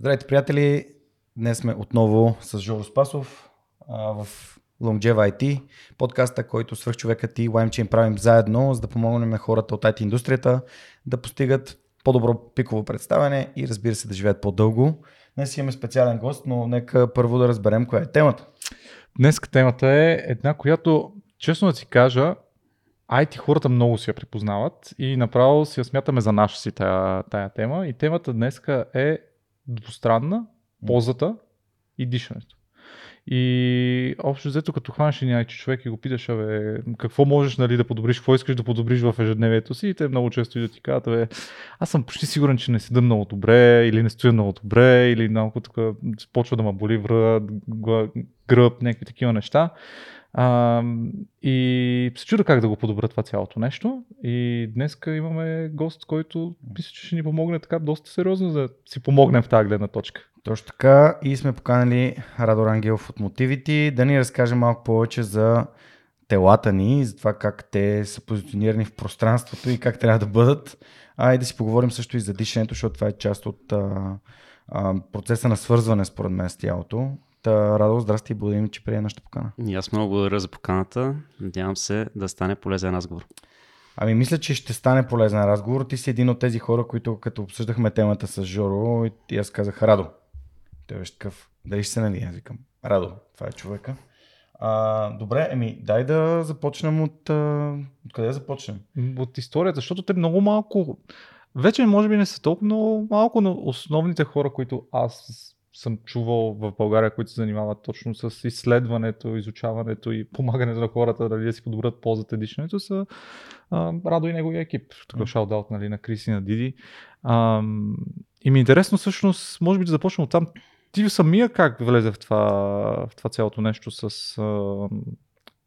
Здравейте, приятели! Днес сме отново с Жоро Спасов а, в Longeva IT, подкаста, който свърх човекът и LimeChain правим заедно, за да помогнем на хората от IT индустрията да постигат по-добро пиково представяне и разбира се да живеят по-дълго. Днес имаме специален гост, но нека първо да разберем коя е темата. Днес темата е една, която, честно да си кажа, IT хората много си я припознават и направо си я смятаме за наша си тая, тая тема. И темата днес е двустранна, ползата и дишането. И общо взето, като хванеш IT човек и го питаш, абе, какво можеш нали, да подобриш, какво искаш да подобриш в ежедневието си, и те много често идват и казват, бе, аз съм почти сигурен, че не седа много добре, или не стоя много добре, или малко тук почва да ме боли врат, гръб, някакви такива неща. А, и се чуда как да го подобря това цялото нещо. И днес имаме гост, който мисля, че ще ни помогне така доста сериозно да си помогнем в тази гледна точка. Точно така. И сме поканали Радо Рангелов от Motivity да ни разкаже малко повече за телата ни, за това как те са позиционирани в пространството и как трябва да бъдат. А и да си поговорим също и за дишането, защото това е част от а, а, процеса на свързване според мен с тялото. Та, Радо, здрасти и благодарим, че прие нашата покана. И аз много благодаря за поканата. Надявам се да стане полезен разговор. Ами мисля, че ще стане полезен разговор. Ти си един от тези хора, които като обсъждахме темата с Жоро, и аз казах Радо. Той беше такъв, дали ще се нали? Аз викам, Радо, това е човека. А, добре, еми, дай да започнем от... А, къде да започнем? От историята, защото те много малко... Вече може би не са толкова много малко, но основните хора, които аз съм чувал в България, които се занимават точно с изследването, изучаването и помагането на хората дали да си подобрят ползата дишането, са а, Радо и неговия екип. Тук mm. нали, на Криси на Диди. А, и ми е интересно всъщност, може би да започнем от там. Ти самия как влезе в това, в това цялото нещо с а,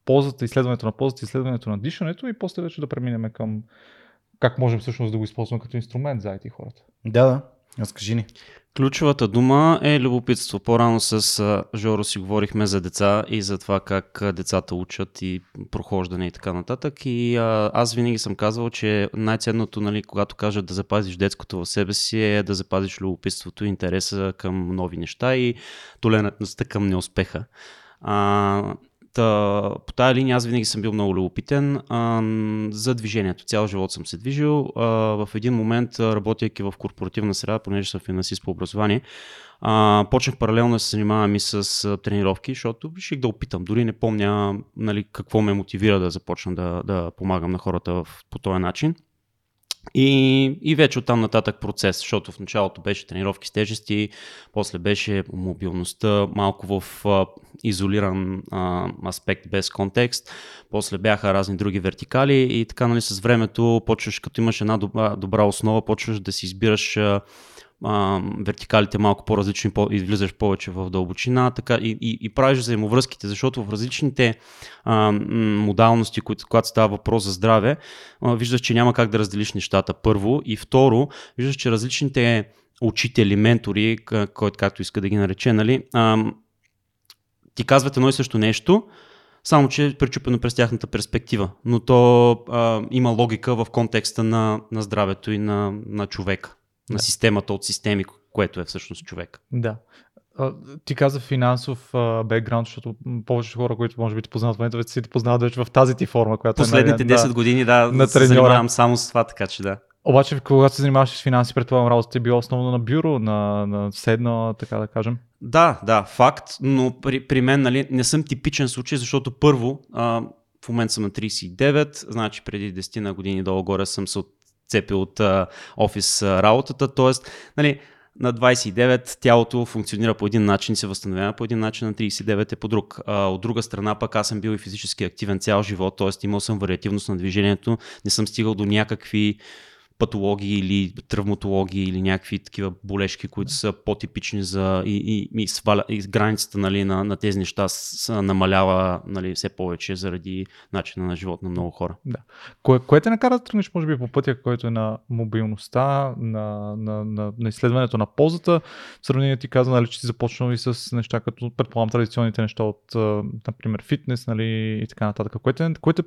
ползата, изследването на ползата, изследването на дишането и после вече да преминем към как можем всъщност да го използваме като инструмент за IT хората. Да, да. Разкажи ни. Ключовата дума е любопитство. По-рано с Жоро си говорихме за деца и за това как децата учат и прохождане и така нататък. И аз винаги съм казвал, че най-ценното, нали, когато кажат да запазиш детското в себе си, е да запазиш любопитството, интереса към нови неща и толерантността към неуспеха. А, Та, по тази линия аз винаги съм бил много любопитен а, за движението. Цял живот съм се движил. А, в един момент, работейки в корпоративна среда, понеже съм финансист по образование, а, почнах паралелно да се занимавам и с тренировки, защото реших да опитам. Дори не помня нали, какво ме мотивира да започна да, да помагам на хората в, по този начин. И, и вече оттам нататък процес, защото в началото беше тренировки с тежести, после беше мобилността малко в а, изолиран а, аспект без контекст, после бяха разни други вертикали и така нали с времето почваш, като имаш една добра, добра основа, почваш да си избираш а, а, вертикалите малко по-различни по- и влизаш повече в дълбочина така, и, и, и правиш взаимовръзките, защото в различните а, модалности, които, когато става въпрос за здраве, а, виждаш, че няма как да разделиш нещата. Първо. И второ, виждаш, че различните учители, ментори, който както иска да ги нарече, нали, а, ти казват едно и също нещо, само че е причупено през тяхната перспектива. Но то а, има логика в контекста на, на здравето и на, на човека на да. системата от системи, което е всъщност човек. Да. Ти каза финансов бекграунд, защото повече хора, които може би ти познават в момента, вече си те познават вече в тази ти форма, която е Последните е 10 да, години, да, на се занимавам само с това, така че да. Обаче, когато се занимаваш с финанси, предполагам, работата е била основно на бюро, на, на седна, така да кажем. Да, да, факт, но при, при мен нали, не съм типичен случай, защото първо, а, в момента съм на 39, значи преди 10 на години долу-горе съм се цепи от а, офис а, работата. Тоест, нали, на 29 тялото функционира по един начин се възстановява по един начин, на 39 е по друг. А, от друга страна пък аз съм бил и физически активен цял живот, т.е. имал съм вариативност на движението, не съм стигал до някакви патологии или травматологии или някакви такива болешки, които са по-типични за и, и, и, сваля, и границата нали, на, на тези неща с, намалява нали, все повече заради начина на живот на много хора. Да. Кое, кое те накара да тръгнеш, може би, по пътя, който е на мобилността, на, на, на, на изследването на ползата? В сравнение ти каза, нали, че си започнал и с неща, като предполагам традиционните неща от, например, фитнес нали, и така нататък. Кое те, кое те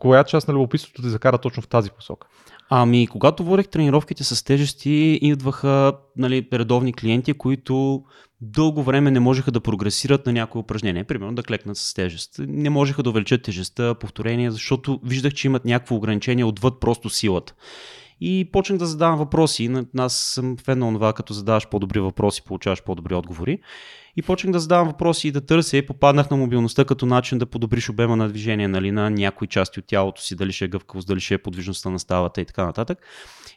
коя част на любопитството те закара точно в тази посока? Ами, когато водех тренировките с тежести, идваха нали, редовни клиенти, които дълго време не можеха да прогресират на някои упражнение, примерно да клекнат с тежест. Не можеха да увеличат тежестта, повторение, защото виждах, че имат някакво ограничение отвъд просто силата. И почнах да задавам въпроси. Аз съм фен на това, като задаваш по-добри въпроси, получаваш по-добри отговори. И почнах да задавам въпроси и да търся и попаднах на мобилността като начин да подобриш обема на движение нали, на някои части от тялото си, дали ще е гъвкавост, дали ще е подвижността на ставата и така нататък.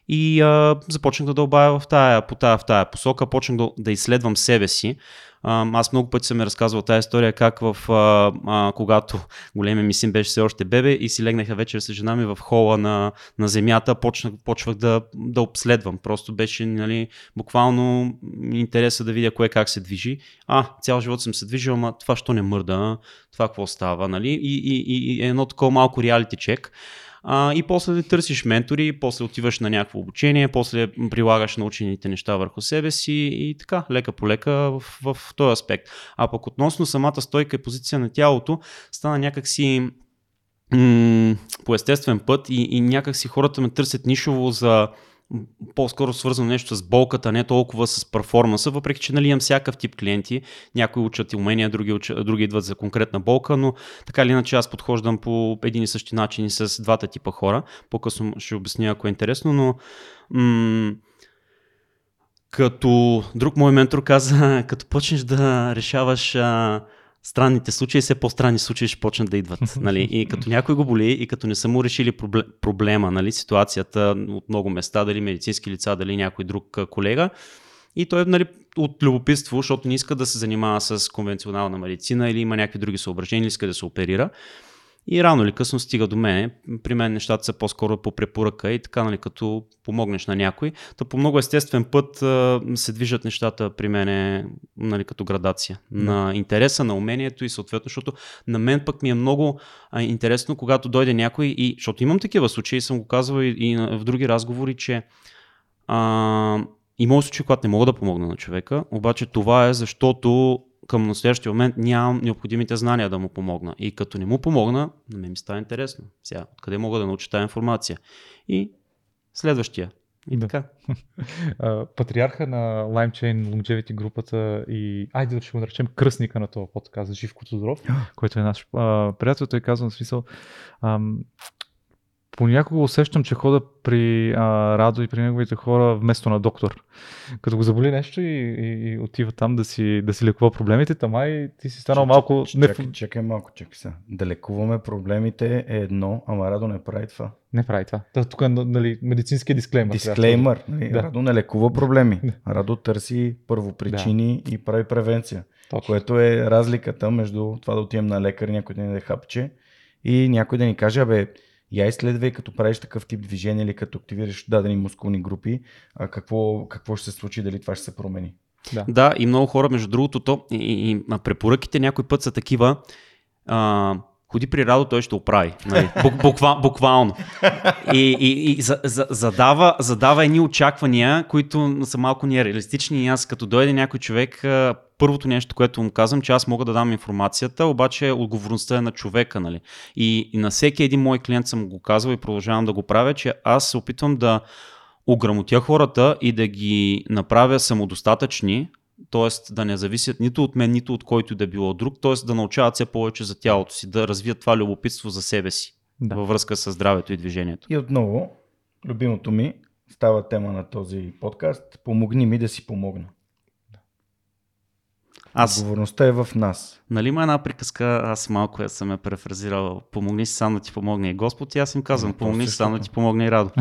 И а, започнах да дълбая в тая, по тая, в тая посока, почнах да, да изследвам себе си. Аз много пъти съм ми разказвал тази история, как в, а, а, когато големия ми син беше все още бебе и си легнаха вечер с жена ми в хола на, на земята, почнах, почвах да, да обследвам. Просто беше нали, буквално интереса да видя кое как се движи. А, цял живот съм се движил, ама това що не мърда, това какво става, нали? И, и, и, и едно такова малко реалити чек. А, и после търсиш ментори, после отиваш на някакво обучение, после прилагаш научените неща върху себе си и така, лека по лека в, в, този аспект. А пък относно самата стойка и позиция на тялото, стана някакси м- по естествен път и, и някакси хората ме търсят нишово за по-скоро свързано нещо с болката, не толкова с перформанса, въпреки че нали, имам всякакъв тип клиенти. Някои учат и умения, други, учат, други идват за конкретна болка, но така или иначе аз подхождам по един и същи начин с двата типа хора. По-късно ще обясня, ако е интересно, но м- като друг мой ментор каза, като почнеш да решаваш а, странните случаи, все по-странни случаи ще почнат да идват. Нали? И като някой го боли и като не са му решили проблема, нали? ситуацията от много места, дали медицински лица, дали някой друг колега, и той нали, от любопитство, защото не иска да се занимава с конвенционална медицина или има някакви други съображения, иска да се оперира. И рано или късно стига до мене. При мен нещата са по-скоро по препоръка и така, нали, като помогнеш на някой. То по много естествен път се движат нещата при мене нали, като градация. Да. На интереса, на умението и съответно, защото на мен пък ми е много интересно, когато дойде някой и, защото имам такива случаи, съм го казвал и, и в други разговори, че а, има случаи, когато не мога да помогна на човека, обаче това е защото към настоящия момент нямам необходимите знания да му помогна. И като не му помогна, на мен ми става интересно. Сега, откъде мога да науча тази информация? И следващия. И да. така. Патриарха на LimeChain Longevity групата и айде да ще го наречем кръстника на това подкаст, Живко Тодоров, който е наш а, приятел, той казва на смисъл, ам, понякога усещам, че хода при а, Радо и при неговите хора вместо на доктор. Като го заболи нещо и, и, и отива там да си, да си лекува проблемите, тама и ти си станал малко... Чакай, чакай, чакай малко, чакай сега. Да лекуваме проблемите е едно, ама Радо не прави това. Не прави това. Та, тук е нали, медицински дисклеймер. Дисклеймер. Нали, да. Радо не лекува проблеми. Радо търси първопричини да. и прави превенция. Точно. Което е разликата между това да отидем на лекар, някой да ни да хапче и някой да ни каже, абе, я изследвай като правиш такъв тип движение или като активираш дадени мускулни групи, а какво, какво ще се случи, дали това ще се промени. Да, да и много хора, между другото, то, и, и, и препоръките някой път са такива. А, ходи при Радо, той ще оправи. Нали? Буква, буквално. И, и, и за, за, задава, задава едни очаквания, които са малко нереалистични. И аз като дойде някой човек, първото нещо, което му казвам, че аз мога да дам информацията, обаче отговорността е на човека. Нали? И, и на всеки един мой клиент съм го казвал и продължавам да го правя, че аз се опитвам да ограмотя хората и да ги направя самодостатъчни, т.е. да не зависят нито от мен, нито от който да било друг, т.е. да научават все повече за тялото си, да развият това любопитство за себе си да. във връзка с здравето и движението. И отново, любимото ми, става тема на този подкаст, помогни ми да си помогна. Аз, Отговорността е в нас. Нали има една приказка, аз малко я съм я префразирал, помогни си сам да ти помогне и Господ и аз им казвам, помогни си сам да ти помогне и Радо.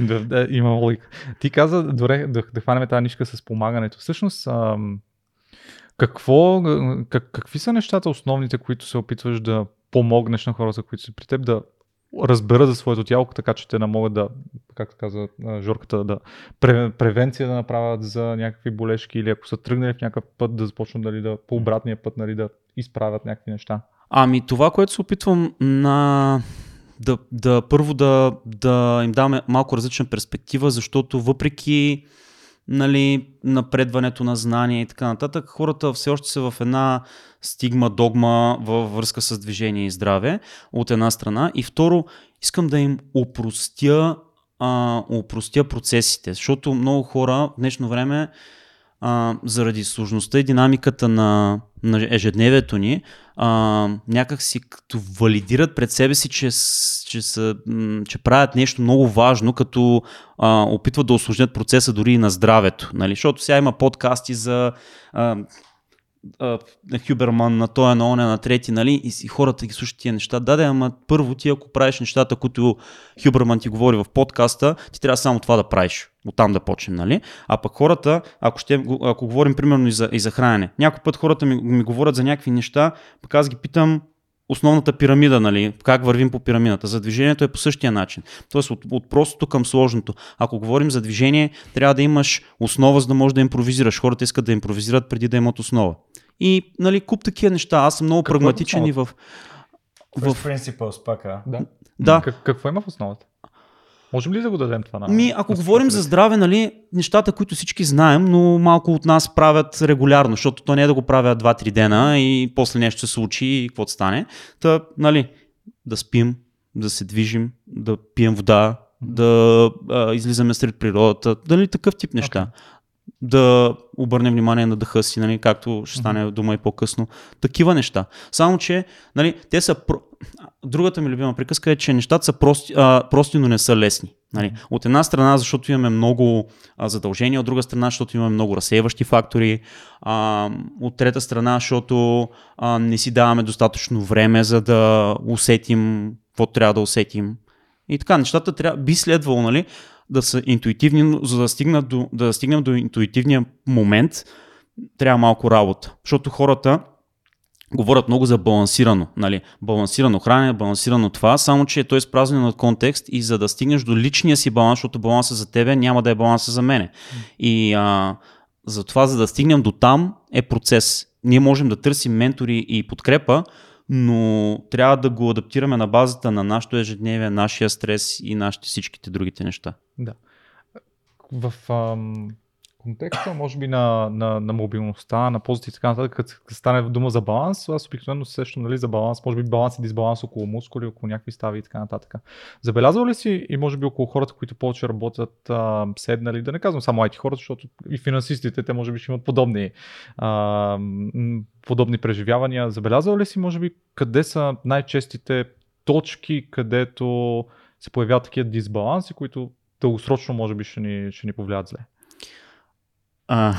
да, да, има логика. Ти каза, добре, да, да хванем тази нишка с помагането. Всъщност, ам, какво, как, какви са нещата основните, които се опитваш да помогнеш на хората, които са при теб, да разберат за своето тяло, така че те не могат да, както каза Жорката, да превенция да направят за някакви болешки или ако са тръгнали в някакъв път да започнат дали да по обратния път нали, да изправят някакви неща. Ами това, което се опитвам на да, да първо да, да им даме малко различна перспектива, защото въпреки нали, напредването на знания и така нататък. Хората все още са в една стигма, догма във връзка с движение и здраве, от една страна. И второ, искам да им упростя, а, упростя процесите, защото много хора в днешно време а, заради сложността и динамиката на, на ежедневието ни, а, някак си като валидират пред себе си, че, че, са, че правят нещо много важно, като а, опитват да осложнят процеса дори и на здравето. Нали? Защото сега има подкасти за а, на Хюберман, на той, на оня, на трети, нали? И, и хората ги слушат тия неща. Да, да, ама първо ти ако правиш нещата, които Хюберман ти говори в подкаста, ти трябва само това да правиш. Оттам да почнем, нали? А пък хората, ако, ще, ако говорим примерно и за, и за хранене, някой път хората ми, ми говорят за някакви неща, пък аз ги питам, основната пирамида, нали, как вървим по пирамидата. За движението е по същия начин. Тоест от, от простото към сложното. Ако говорим за движение, трябва да имаш основа, за да можеш да импровизираш. Хората искат да импровизират преди да имат основа. И нали, куп такива неща. Аз съм много Какво е прагматичен и в... В Principles пак, а? Да. Да. Как, какво има в основата? Можем ли да го дадем това на... Ми, ако на говорим за здраве, нали, нещата, които всички знаем, но малко от нас правят регулярно, защото то не е да го правят 2-3 дена и после нещо се случи и какво стане. Та, нали, да спим, да се движим, да пием вода, да а, излизаме сред природата, дали такъв тип неща. Да обърнем внимание на дъха си, нали, както ще стане дума и по-късно. Такива неща. Само, че нали, те са. Про... Другата ми любима приказка е, че нещата са прости, а, прости но не са лесни. Нали. От една страна, защото имаме много а, задължения, от друга страна, защото имаме много разсейващи фактори, а, от трета страна, защото а, не си даваме достатъчно време, за да усетим какво трябва да усетим. И така, нещата трябва, би следвало, нали, да са интуитивни, но за да, стигнат до, да стигнем до интуитивния момент, трябва малко работа. Защото хората говорят много за балансирано. Нали? Балансирано хранене, балансирано това, само че то е изпразнено от контекст и за да стигнеш до личния си баланс, защото баланса за тебе няма да е баланса за мене. И а, затова, за да стигнем до там, е процес. Ние можем да търсим ментори и подкрепа, но трябва да го адаптираме на базата на нашето ежедневие, нашия стрес и нашите всичките другите неща. Да. В ам, контекста, може би, на, на, на мобилността, на позиции и така нататък, като стане дума за баланс, аз обикновено се сещам нали, за баланс, може би баланс и дисбаланс около мускули, около някакви стави и така нататък. Забелязвал ли си и може би около хората, които повече работят а, седнали, да не казвам само IT хората, защото и финансистите, те може би ще имат подобни, а, подобни преживявания. Забелязвал ли си, може би, къде са най-честите точки, където се появяват такива дисбаланси, които дългосрочно може би ще ни, ще ни повлият зле. А,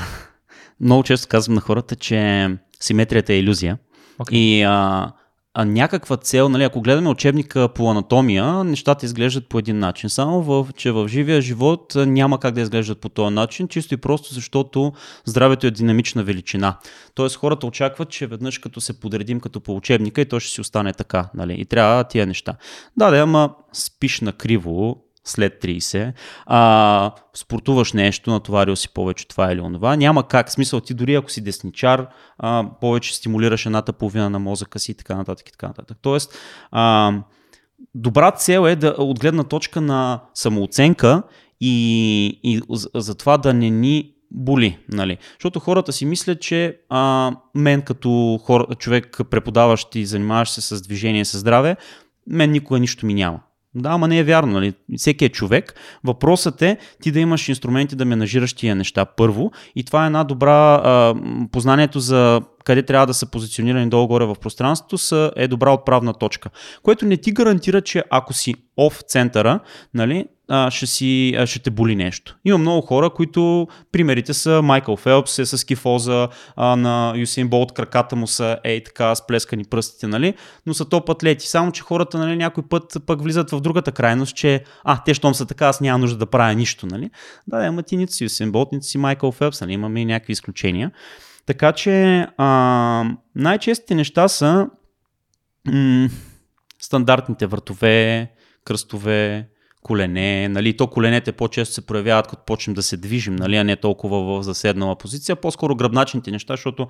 много често казвам на хората, че симетрията е иллюзия. Okay. И а, а някаква цел, нали, ако гледаме учебника по анатомия, нещата изглеждат по един начин. Само в, че в живия живот няма как да изглеждат по този начин, чисто и просто защото здравето е динамична величина. Тоест хората очакват, че веднъж като се подредим като по учебника и то ще си остане така. Нали? И трябва тия неща. Да, да, ама спиш на криво, след 30, а, спортуваш нещо, натоварил си повече това или онова, няма как, смисъл ти дори ако си десничар, а, повече стимулираш едната половина на мозъка си и така нататък и така нататък. Тоест, а, добра цел е да от гледна точка на самооценка и, и за това да не ни боли. Нали? Защото хората си мислят, че а, мен като хор, човек преподаващ и занимаващ се с движение, с здраве, мен никога нищо ми няма. Да, ама не е вярно, нали? Всеки е човек. Въпросът е ти да имаш инструменти да менажираш тия неща първо и това е една добра а, познанието за къде трябва да са позиционирани долу-горе в пространството са, е добра отправна точка. Което не ти гарантира, че ако си оф центъра, нали, а, ще, си, а, ще те боли нещо. Има много хора, които примерите са Майкъл Фелпс е с кифоза, а, на Юсейн Болт краката му са ей така сплескани пръстите, нали? но са топ атлети. Само, че хората нали, някой път пък влизат в другата крайност, че а, те щом са така, аз няма нужда да правя нищо. Нали? Да, ама ти нито си Юсейн Болт, нито си Майкъл Фелпс, нали? имаме и някакви изключения. Така че а, най-честите неща са м- стандартните вратове, кръстове, колене, нали, то коленете по-често се проявяват, като почнем да се движим, нали, а не толкова в заседнала позиция, по-скоро гръбначните неща, защото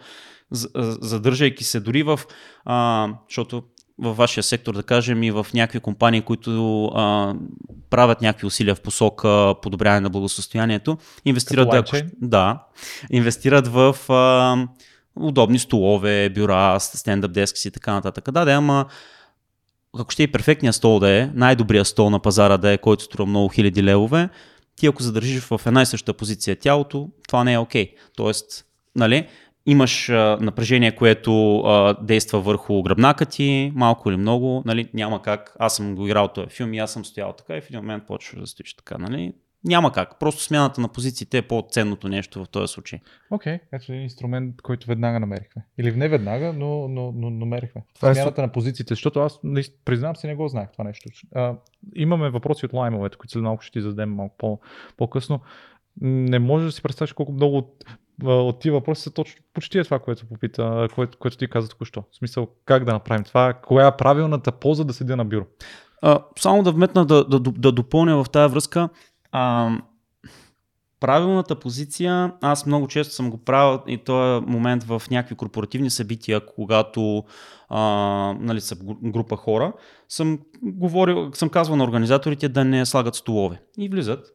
задържайки се дори в, а, защото във вашия сектор, да кажем, и в някакви компании, които а, правят някакви усилия в посока подобряване на благосостоянието, инвестират, да, да, инвестират в а, удобни столове, бюра, стендъп дескси и така нататък. Да, да, ама ако ще и перфектният стол да е, най-добрият стол на пазара да е, който струва много хиляди левове, ти ако задържиш в една и съща позиция тялото, това не е окей. Okay. Тоест, нали, имаш а, напрежение, което а, действа върху гръбнака ти, малко или много, нали, няма как. Аз съм го играл този филм и аз съм стоял така и в един момент почваш да стоиш така, нали. Няма как. Просто смяната на позициите е по-ценното нещо в този случай. Окей, okay, ето един инструмент, който веднага намерихме. Или не веднага, но, но, но намерихме. Това е Смяната на позициите, защото аз наист- признавам си не го знаех това нещо. А, имаме въпроси от лаймовете, които след малко ще ти зададем малко по- по-късно. Не можеш да си представиш колко много от, от тия въпроси са точно почти е това, което попита, което, което ти каза току-що. В смисъл, как да направим това, коя е правилната поза да седя на бюро. А, само да вметна да, да, да допълня в тази връзка. А, правилната позиция, аз много често съм го правил и то е момент в някакви корпоративни събития, когато а, нали, са гру- група хора, съм, говорил, съм казвал на организаторите да не слагат столове. И влизат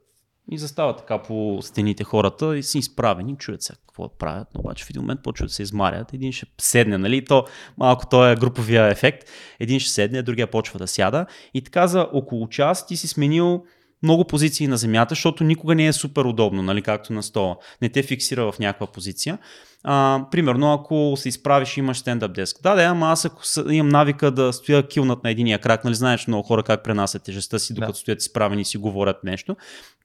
и застават така по стените хората и са изправени, чуят се какво правят, но обаче в един момент почват да се измарят. Един ще седне, нали? То, малко то е груповия ефект. Един ще седне, другия почва да сяда. И така за около час ти си сменил много позиции на земята, защото никога не е супер удобно, нали, както на стола. Не те фиксира в някаква позиция. А, примерно, ако се изправиш и имаш стендъп деск. Да, да, ама аз ако имам навика да стоя килнат на единия крак, нали знаеш много хора как пренасят тежестта си, докато Да. стоят изправени и си говорят нещо.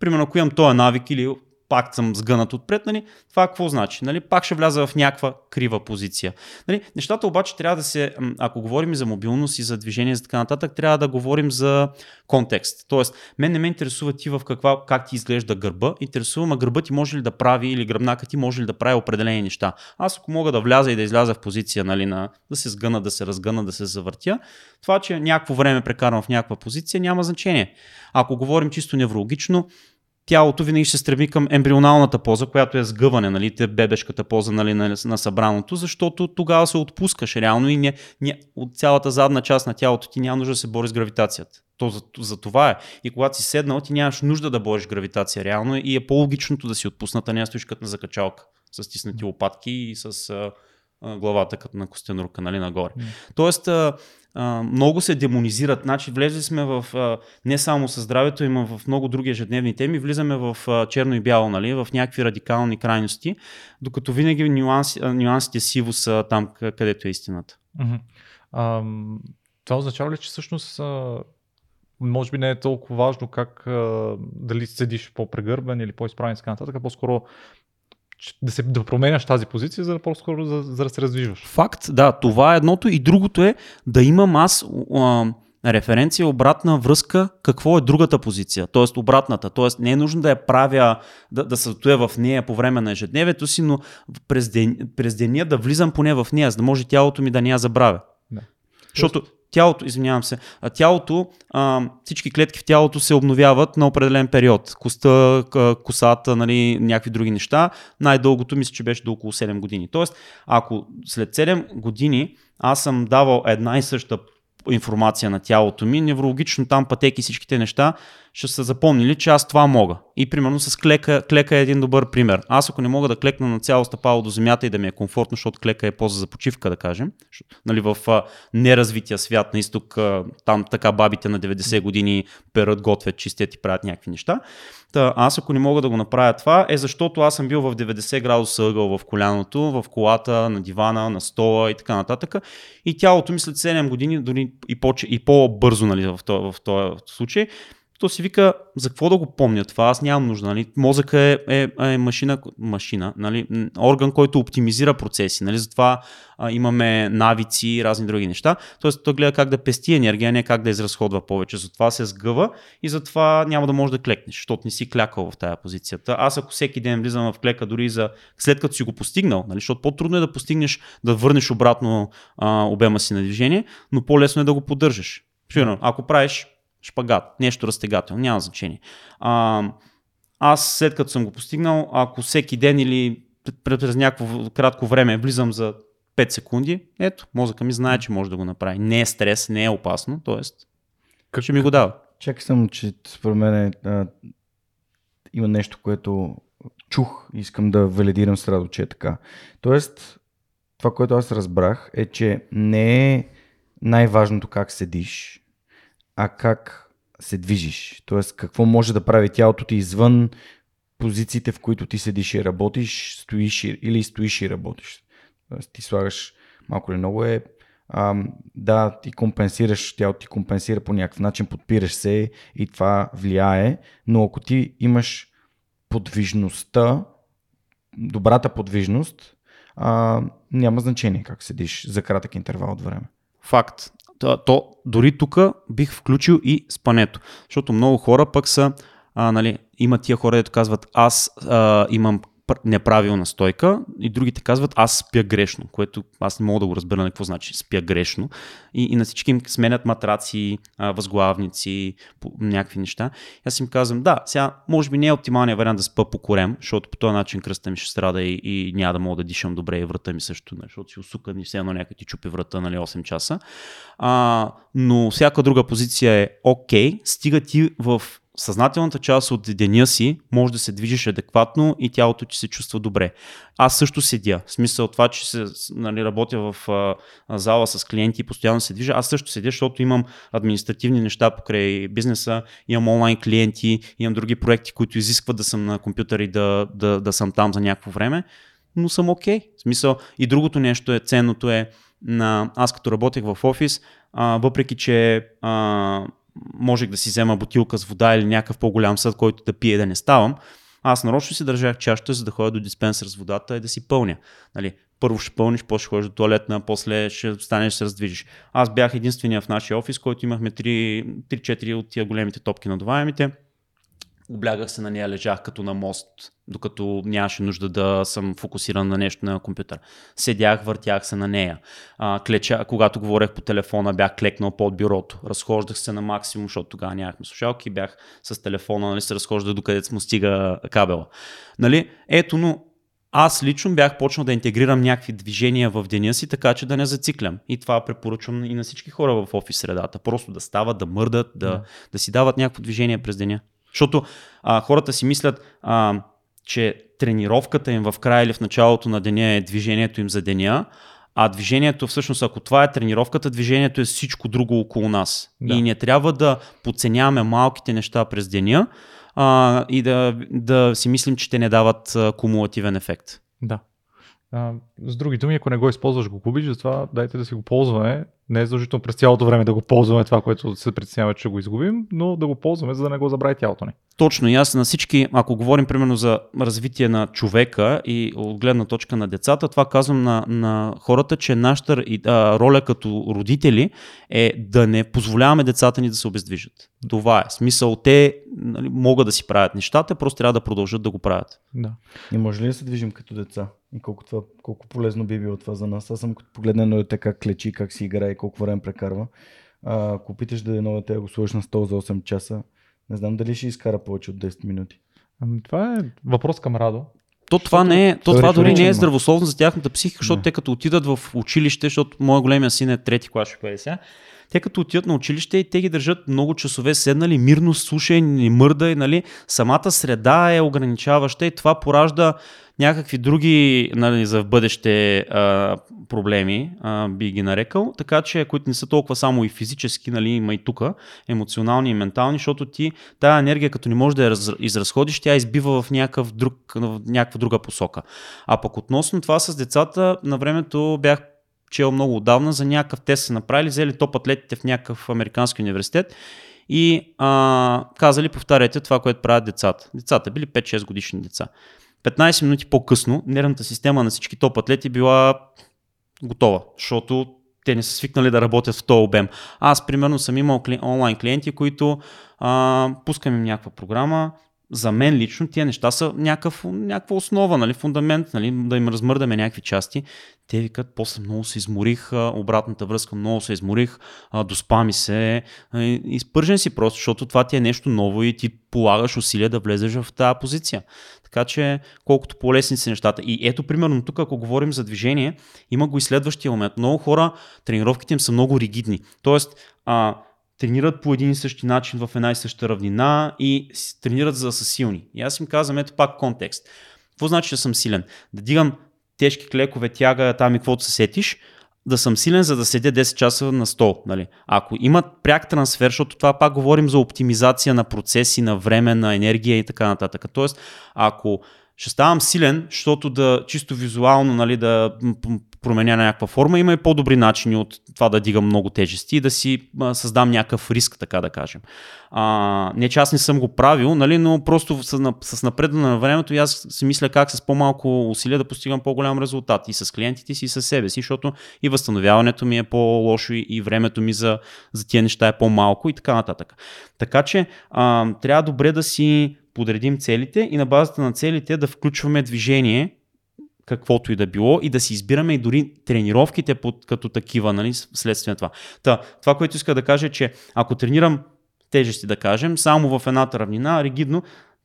Примерно, ако имам този навик или пак съм сгънат отпред, нали, това какво значи? Нали, пак ще вляза в някаква крива позиция. Нали, нещата обаче трябва да се, ако говорим за мобилност и за движение за така нататък, трябва да говорим за контекст. Тоест, мен не ме интересува ти в каква, как ти изглежда гърба, интересува ма гърба ти може ли да прави или гръбнака ти може ли да прави определени неща. Аз ако мога да вляза и да изляза в позиция, нали, на, да се сгъна, да се разгъна, да се завъртя, това, че някакво време прекарам в някаква позиция, няма значение. Ако говорим чисто неврологично, тялото винаги ще се стреми към ембрионалната поза, която е сгъване, нали, те бебешката поза нали, на, на събраното, защото тогава се отпускаш реално и не, не, от цялата задна част на тялото ти няма нужда да се бори с гравитацията. То за, за това е. И когато си седнал, ти нямаш нужда да бориш гравитация реално и е по-логичното да си отпуснат, а не стоиш като на закачалка с стиснати лопатки и с а, а, главата като на костенурка, нали, нагоре. Тоест, а, много се демонизират. Значи, влезли сме в не само със здравето, има в много други ежедневни теми, влизаме в черно и бяло, нали, в някакви радикални крайности, докато винаги нюанси, нюансите сиво са там, къ- където е истината. Това означава ли, че всъщност може би не е толкова важно как дали седиш по-прегърбен или по-изправен и така нататък, по-скоро да, се, да променяш тази позиция, за да по-скоро за, за да се раздвижваш. Факт, да, това е едното и другото е да имам аз а, референция, обратна връзка, какво е другата позиция, т.е. обратната, т.е. не е нужно да я правя, да, да се стоя в нея по време на ежедневието си, но през, ден, през деня да влизам поне в нея, за да може тялото ми да не я забравя. Да. Защото тялото, извинявам се, тялото, всички клетки в тялото се обновяват на определен период. Коста, косата, нали, някакви други неща. Най-дългото мисля, че беше до около 7 години. Тоест, ако след 7 години аз съм давал една и съща информация на тялото ми, неврологично там пътеки всичките неща, ще са запомнили, че аз това мога. И примерно с клека, клека е един добър пример. Аз ако не мога да клекна на цяло стъпало до земята и да ми е комфортно, защото клека е поза за почивка, да кажем, нали, в а, неразвития свят на изток, а, там така бабите на 90 години перат, готвят, чистят и правят някакви неща. Та, аз ако не мога да го направя това, е защото аз съм бил в 90 градуса ъгъл в коляното, в колата, на дивана, на стола и така нататък. И тялото ми след 7 години, дори и, по, и по-бързо нали, в, този, в този случай, то си вика, за какво да го помня това, аз нямам нужда. Нали? Мозъка е, е, е машина, машина нали? орган, който оптимизира процеси. Нали? Затова а, имаме навици и разни други неща. Тоест той гледа как да пести енергия, не как да изразходва повече. Затова се сгъва и затова няма да можеш да клекнеш, защото не си клякал в тази позицията. Аз ако всеки ден влизам в клека, дори за след като си го постигнал, нали? защото по-трудно е да постигнеш, да върнеш обратно а, обема си на движение, но по-лесно е да го поддържаш. Примерно, ако правиш шпагат, нещо разтегателно, няма значение. А, аз след като съм го постигнал, ако всеки ден или през някакво кратко време влизам за 5 секунди, ето, мозъка ми знае, че може да го направи. Не е стрес, не е опасно, т.е. ще ми го дава. Чакай само, че според мен а, има нещо, което чух и искам да валидирам с Радо, че е така. Тоест, това, което аз разбрах е, че не е най-важното как седиш, а как се движиш. Тоест, какво може да прави тялото ти извън позициите, в които ти седиш и работиш, стоиш и, или стоиш и работиш. Тоест, ти слагаш малко или много е а, да, ти компенсираш, тялото ти компенсира по някакъв начин, подпираш се и това влияе, но ако ти имаш подвижността, добрата подвижност, а, няма значение как седиш за кратък интервал от време. Факт. То, дори тук бих включил и спането, защото много хора пък са, а, нали, има тия хора, които казват, аз а, имам неправилна стойка и другите казват аз спя грешно, което аз не мога да го разбера какво значи спя грешно. И, и на всички им сменят матраци, възглавници, някакви неща. И аз им казвам, да, сега може би не е оптималният вариант да спа по корем, защото по този начин кръста ми ще страда и, и няма да мога да дишам добре и врата ми също, нали, защото си усукан и все едно някак ти чупи врата нали, 8 часа. А, но всяка друга позиция е окей, okay, стига ти в съзнателната част от деня си може да се движиш адекватно и тялото ти се чувства добре. Аз също седя. В смисъл това, че се, нали, работя в а, зала с клиенти и постоянно се движа. Аз също седя, защото имам административни неща покрай бизнеса, имам онлайн клиенти, имам други проекти, които изискват да съм на компютър и да, да, да съм там за някакво време. Но съм окей. Okay. В смисъл и другото нещо е, ценното е, на, аз като работех в офис, а, въпреки че а, можех да си взема бутилка с вода или някакъв по-голям съд, който да пие да не ставам, аз нарочно си държах чашата, за да ходя до диспенсър с водата и да си пълня. Нали, първо ще пълниш, после ще ходиш до туалетна, после ще станеш се раздвижиш. Аз бях единствения в нашия офис, който имахме 3-4 от тия големите топки надуваемите облягах се на нея, лежах като на мост, докато нямаше нужда да съм фокусиран на нещо на компютър. Седях, въртях се на нея. А, клеча, когато говорех по телефона, бях клекнал под бюрото. Разхождах се на максимум, защото тогава нямахме слушалки, бях с телефона, нали, се разхождах докъде му стига кабела. Нали? Ето, но аз лично бях почнал да интегрирам някакви движения в деня си, така че да не зациклям. И това препоръчвам и на всички хора в офис средата. Просто да стават, да мърдат, да, да. да си дават някакво движение през деня. Защото а, хората си мислят, а, че тренировката им в края или в началото на деня е движението им за деня, а движението, всъщност, ако това е тренировката, движението е всичко друго около нас. Да. И не трябва да подценяваме малките неща през деня а, и да, да си мислим, че те не дават а, кумулативен ефект. Да. А, с други думи, ако не го използваш, го губиш, затова дайте да си го ползваме. Не е задължително през цялото време да го ползваме това, което се притеснява, че го изгубим, но да го ползваме, за да не го забрави тялото ни. Точно, и аз на всички, ако говорим примерно за развитие на човека и от гледна точка на децата, това казвам на, на хората, че нашата а, роля като родители е да не позволяваме децата ни да се обездвижат. Това е. Смисъл, те нали, могат да си правят нещата, просто трябва да продължат да го правят. Да. И може ли да се движим като деца? И колко, това, колко полезно би било това за нас? Аз съм като погледна едно дете как клечи, как си играе, колко време прекарва. А, ако опиташ да едно дете го сложиш на стол за 8 часа, не знам дали ще изкара повече от 10 минути. Ами, това е въпрос към Радо. То това, не е, то това дори не е здравословно за тяхната психика, защото не. те като отидат в училище, защото моят големия син е трети клас, ще бъде сега, те като отидат на училище и те ги държат много часове седнали, мирно слушай, не мърда нали, самата среда е ограничаваща и това поражда някакви други нали, за в бъдеще а, проблеми, а, би ги нарекал, така че които не са толкова само и физически, нали, има и тук, емоционални и ментални, защото ти тая енергия, като не можеш да я изразходиш, тя избива в, друг, в някаква друга посока. А пък относно това с децата, на времето бях чел много отдавна за някакъв тест се направили, взели топ атлетите в някакъв американски университет и а, казали повтаряйте това, което правят децата. Децата били 5-6 годишни деца. 15 минути по-късно нервната система на всички топ атлети била готова, защото те не са свикнали да работят в този обем. Аз, примерно, съм имал онлайн клиенти, които а, пускам им някаква програма, за мен лично тия неща са някакъв, някаква основа, нали, фундамент, нали, да им размърдаме някакви части. Те викат, после много се изморих, обратната връзка много се изморих, доспа ми се, изпържен си просто, защото това ти е нещо ново и ти полагаш усилия да влезеш в тази позиция. Така че колкото по-лесни са нещата. И ето примерно тук, ако говорим за движение, има го и следващия момент. Много хора, тренировките им са много ригидни. Тоест, а, тренират по един и същи начин в една и съща равнина и тренират за да са силни. И аз им казвам, ето пак контекст. Какво значи да съм силен? Да дигам тежки клекове, тяга, там и каквото се сетиш, да съм силен, за да седя 10 часа на стол. Нали? Ако имат пряк трансфер, защото това пак говорим за оптимизация на процеси, на време, на енергия и така нататък. Тоест, ако ще ставам силен, защото да чисто визуално нали, да променя на някаква форма. Има и по-добри начини от това да дигам много тежести и да си създам някакъв риск, така да кажем. А, не че аз не съм го правил, нали, но просто с, с напредване на времето и аз си мисля как с по-малко усилия да постигам по-голям резултат и с клиентите си и с себе си, защото и възстановяването ми е по-лошо и времето ми за, за тия неща е по-малко и така нататък. Така че а, трябва добре да си подредим целите и на базата на целите да включваме движение, каквото и да било, и да си избираме и дори тренировките под, като такива, нали, следствие на това. Та, това, което иска да кажа е, че ако тренирам тежести, да кажем, само в едната равнина, ригидно,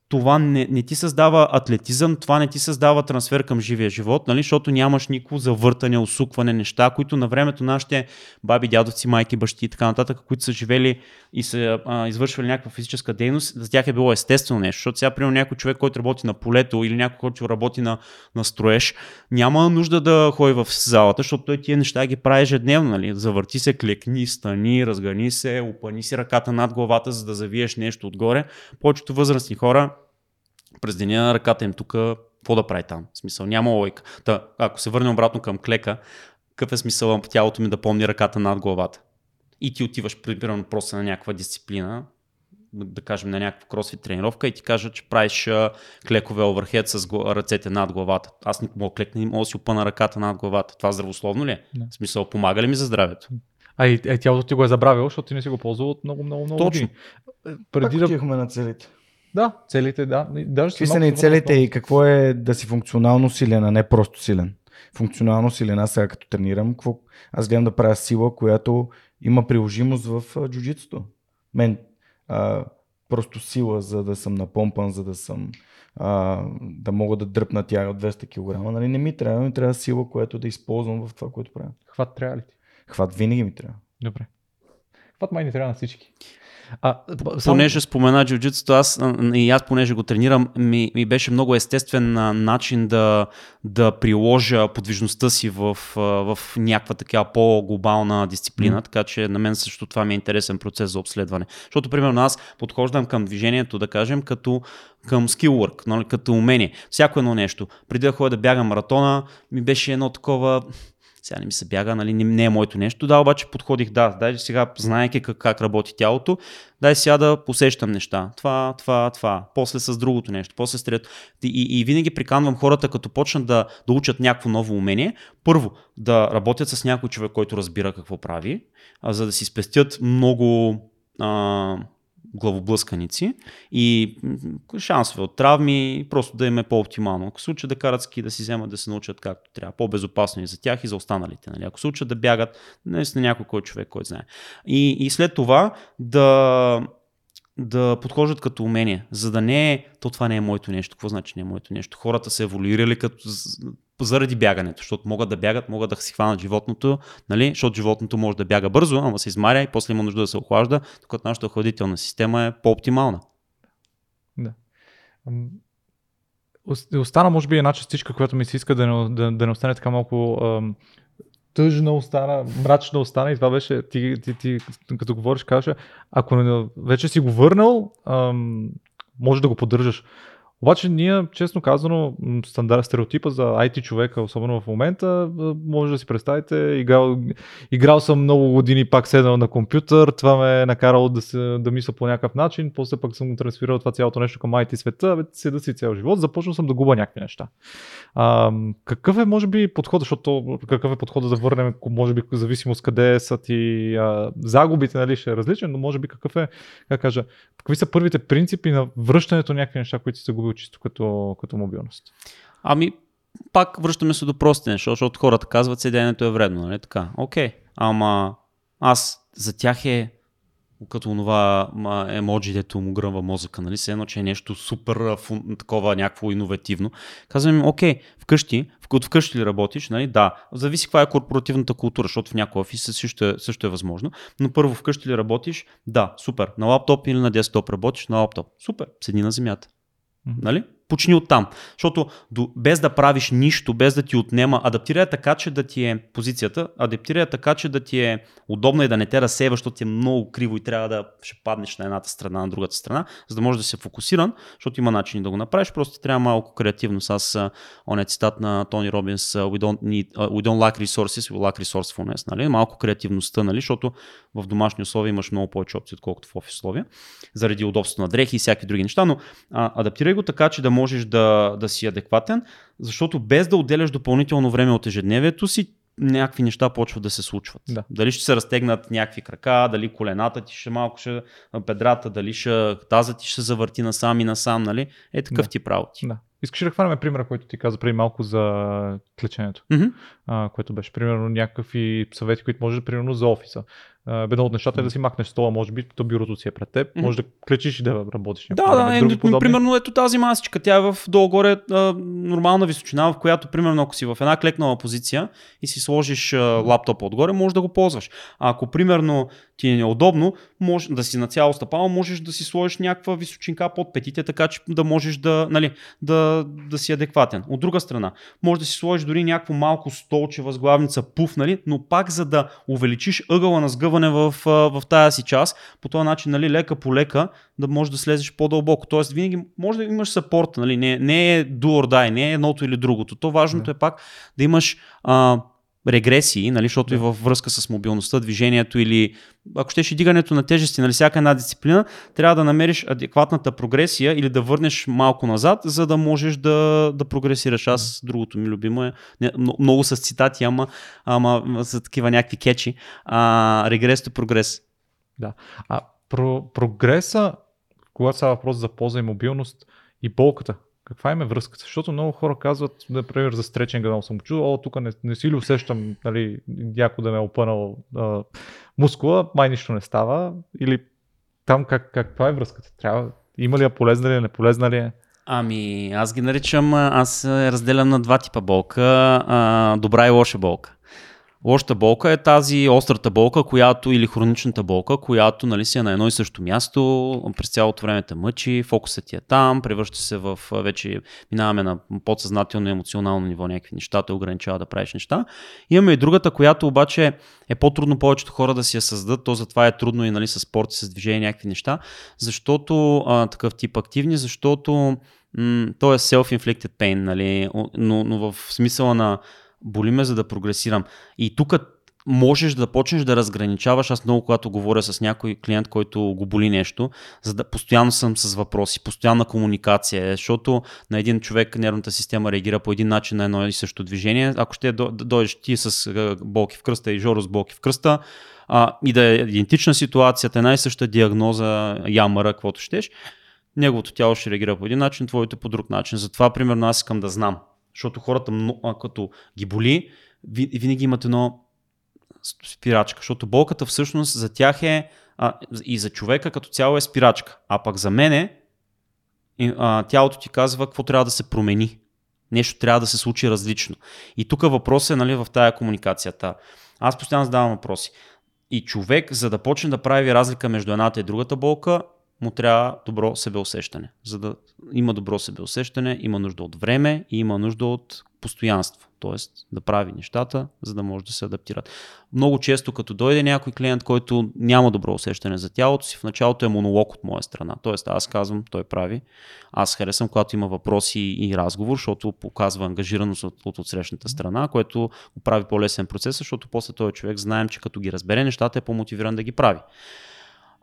това не, не ти създава атлетизъм, това не ти създава трансфер към живия живот, нали? защото нямаш никакво завъртане, усукване, неща, които на времето нашите баби, дядовци, майки, бащи и така нататък, които са живели и са а, извършвали някаква физическа дейност, за тях е било естествено нещо. Защото сега, примерно, някой човек, който работи на полето или някой, който работи на, на строеж, няма нужда да ходи в залата, защото той тия неща ги прави ежедневно. Нали? Завърти се, клекни, стани, разгани се, опани си ръката над главата, за да завиеш нещо отгоре. Повечето възрастни хора през деня ръката им тук, какво да прави там? В смисъл, няма лойка. Та, ако се върнем обратно към клека, какъв е смисъл тялото ми да помни ръката над главата? И ти отиваш, примерно, просто на някаква дисциплина, да кажем на някаква кросфит тренировка и ти кажа, че правиш клекове оверхед с ръцете над главата. Аз не мога клекна, не мога да си опъна ръката над главата. Това здравословно ли е? В смисъл, помага ли ми за здравето? А и, и тялото ти го е забравил, защото ти не си го ползвал от много, много, много Точно. Е, преди Пак да... на целите. Да, целите, да. Даже Какви са ни целите и какво е да си функционално силен, а не просто силен? Функционално силен, аз сега като тренирам, какво... аз гледам да правя сила, която има приложимост в джуджитото. Мен а, просто сила, за да съм напомпан, за да съм а, да мога да дръпна тяга от 200 кг. Нали? Не ми трябва, ми трябва сила, която да използвам в това, което правя. Хват трябва ли ти? Хват винаги ми трябва. Добре. Хват май не трябва на всички. А, само... Понеже спомена джуджитсото, аз и аз понеже го тренирам, ми, ми беше много естествен начин да, да приложа подвижността си в, в някаква такава по-глобална дисциплина, mm. така че на мен също това ми е интересен процес за обследване. Защото, примерно, аз подхождам към движението, да кажем, като към скилворк, нали, като умение. Всяко едно нещо. Преди да ходя да бягам маратона, ми беше едно такова сега не ми се бяга, нали, не е моето нещо. Да, обаче подходих, да, дай сега, знаеки как, как работи тялото, дай сега да посещам неща. Това, това, това. После с другото нещо, после с трето. И, и, винаги приканвам хората, като почнат да, да учат някакво ново умение, първо да работят с някой човек, който разбира какво прави, а, за да си спестят много а, главоблъсканици и шансове от травми, просто да им е по-оптимално. Ако се учат да карат ски, да си вземат да се научат както трябва, по-безопасно и за тях и за останалите. Нали? Ако се учат да бягат, наистина някой кой човек, който знае. И, и след това да да подхождат като умение, за да не е, то това не е моето нещо. Какво значи не е моето нещо? Хората са еволюирали като заради бягането, защото могат да бягат, могат да си хванат животното, нали? защото животното може да бяга бързо, ама се измаря и после има нужда да се охлажда, докато нашата охладителна система е по-оптимална. Да. Остана, може би, една частичка, която ми се иска да не, да, да не остане така малко ам, тъжна остана, мрачна остана и това беше, ти, ти, ти като говориш, кажа, ако не, вече си го върнал, ам, може да го поддържаш. Обаче ние, честно казано, стандарт, стереотипа за IT човека, особено в момента, може да си представите, играл, играл съм много години, пак седнал на компютър, това ме е накарало да, се, да мисля по някакъв начин, после пък съм трансферирал това цялото нещо към IT света, бе, седа си цял живот, започнал съм да губа някакви неща. А, какъв е, може би, подход, защото какъв е подходът да върнем, може би, зависимост къде са ти а, загубите, нали, ще е различен, но може би какъв е, как кажа, какви са първите принципи на връщането на някакви неща, които се губил чисто като, като мобилност? Ами, пак връщаме се до прости неща, защото хората казват седенето е вредно, нали така? Окей, ама аз за тях е като това емоджи, дето му гръмва мозъка, нали? Се едно, че е нещо супер такова някакво иновативно. Казвам им, окей, вкъщи, в, вкъщи ли работиш? Нали? Да. Зависи каква е корпоративната култура, защото в някой офис също е, също е възможно. Но първо вкъщи ли работиш? Да, супер. На лаптоп или на десктоп работиш? На лаптоп. Супер. Седни на земята. ¿Vale? Почни оттам. Защото до, без да правиш нищо, без да ти отнема, адаптира така, че да ти е позицията, адаптира така, че да ти е удобна и да не те разсейва, защото ти е много криво и трябва да ще паднеш на едната страна, на другата страна, за да можеш да се фокусиран, защото има начини да го направиш, просто трябва малко креативност. Аз, он е цитат на Тони Робинс, we don't, need, we don't lack resources, we lack resourcefulness, нали? малко креативността, нали? защото в домашни условия имаш много повече опции, отколкото в офис условия, заради удобството на дрехи и всякакви други неща, но а, адаптирай го така, че да можеш да, да си адекватен, защото без да отделяш допълнително време от ежедневието си, някакви неща почват да се случват. Да. Дали ще се разтегнат някакви крака, дали колената ти ще малко ще педрата, дали ще таза ти ще се завърти насам и насам, нали? Е такъв Да. ти работи. Да. Искаш ли да хванем примера, който ти каза преди малко за клеченето, Мгм. а, което беше примерно някакви съвети, които може примерно за офиса. Едно от нещата е да си махнеш стола, може би, то бюрото си е пред теб, Мгм. може да клечиш и да работиш. Да, да, е, Други м- подобни? примерно ето тази масичка, тя е в долу-горе а, нормална височина, в която примерно ако си в една клекнала позиция и си сложиш а, лаптопа отгоре, можеш да го ползваш. А ако примерно ти е неудобно, може да си на цяло стъпало, можеш да си сложиш някаква височинка под петите, така че да можеш да, нали, да, да си адекватен. От друга страна, може да си сложиш дори някакво малко столче, възглавница, пуф, нали, но пак за да увеличиш ъгъла на сгъване в, а, в тая си част, по този начин, нали, лека по лека, да можеш да слезеш по-дълбоко. Тоест, винаги може да имаш сапорт, нали, не, не е do or die, не е едното или другото. То важното Да. е пак да имаш а, регресии, нали, защото Да. и във връзка с мобилността, движението или ако щеш и дигането на тежести, нали, всяка една дисциплина, трябва да намериш адекватната прогресия или да върнеш малко назад, за да можеш да, да прогресираш. Аз другото ми любимо е, не, много с цитати, ама, ама са такива някакви кечи, а, регрес to прогрес. А про, прогреса, когато става въпрос за полза и мобилност и болката, каква им е връзката? Защото много хора казват, например, за стречинга, много съм чул, о, тук не, не си ли усещам, нали, някой да ме е опънал а, мускула, май нищо не става, или там как, каква е връзката? Трябва, има ли я полезна ли е, не полезна ли е? Ами, аз ги наричам, аз разделям на два типа болка, а, добра и лоша болка. Лошата болка е тази острата болка, която или хроничната болка, която нали, си е на едно и също място, през цялото време те мъчи, фокусът ти е там, превръща се в вече, минаваме на подсъзнателно и емоционално ниво, някакви неща, те ограничава да правиш неща. Имаме и другата, която обаче е по-трудно повечето хора да си я създадат, то затова е трудно и нали, с спорт, с движение, някакви неща, защото а, такъв тип активни, защото м- то е self-inflicted pain, нали, но, но в смисъла на боли ме за да прогресирам. И тук можеш да почнеш да разграничаваш. Аз много, когато говоря с някой клиент, който го боли нещо, за да постоянно съм с въпроси, постоянна комуникация, защото на един човек нервната система реагира по един начин на едно и също движение. Ако ще дойдеш ти с болки в кръста и Жоро с болки в кръста, а, и да е идентична ситуацията, една и съща диагноза, ямъра, каквото щеш, неговото тяло ще реагира по един начин, твоето по друг начин. Затова, примерно, аз искам да знам. Защото хората, като ги боли, ви- винаги имат едно спирачка. Защото болката всъщност за тях е а, и за човека като цяло е спирачка. А пък за мене а, тялото ти казва какво трябва да се промени. Нещо трябва да се случи различно. И тук въпросът е нали, в тая комуникацията. Аз постоянно задавам въпроси. И човек, за да почне да прави разлика между едната и другата болка, му трябва добро себеусещане. За да има добро себеусещане, има нужда от време и има нужда от постоянство. Тоест да прави нещата, за да може да се адаптират. Много често, като дойде някой клиент, който няма добро усещане за тялото си, в началото е монолог от моя страна. Тоест аз казвам, той прави. Аз харесвам, когато има въпроси и разговор, защото показва ангажираност от, от отсрещната страна, което го прави по-лесен процес, защото после този човек знаем, че като ги разбере нещата е по-мотивиран да ги прави.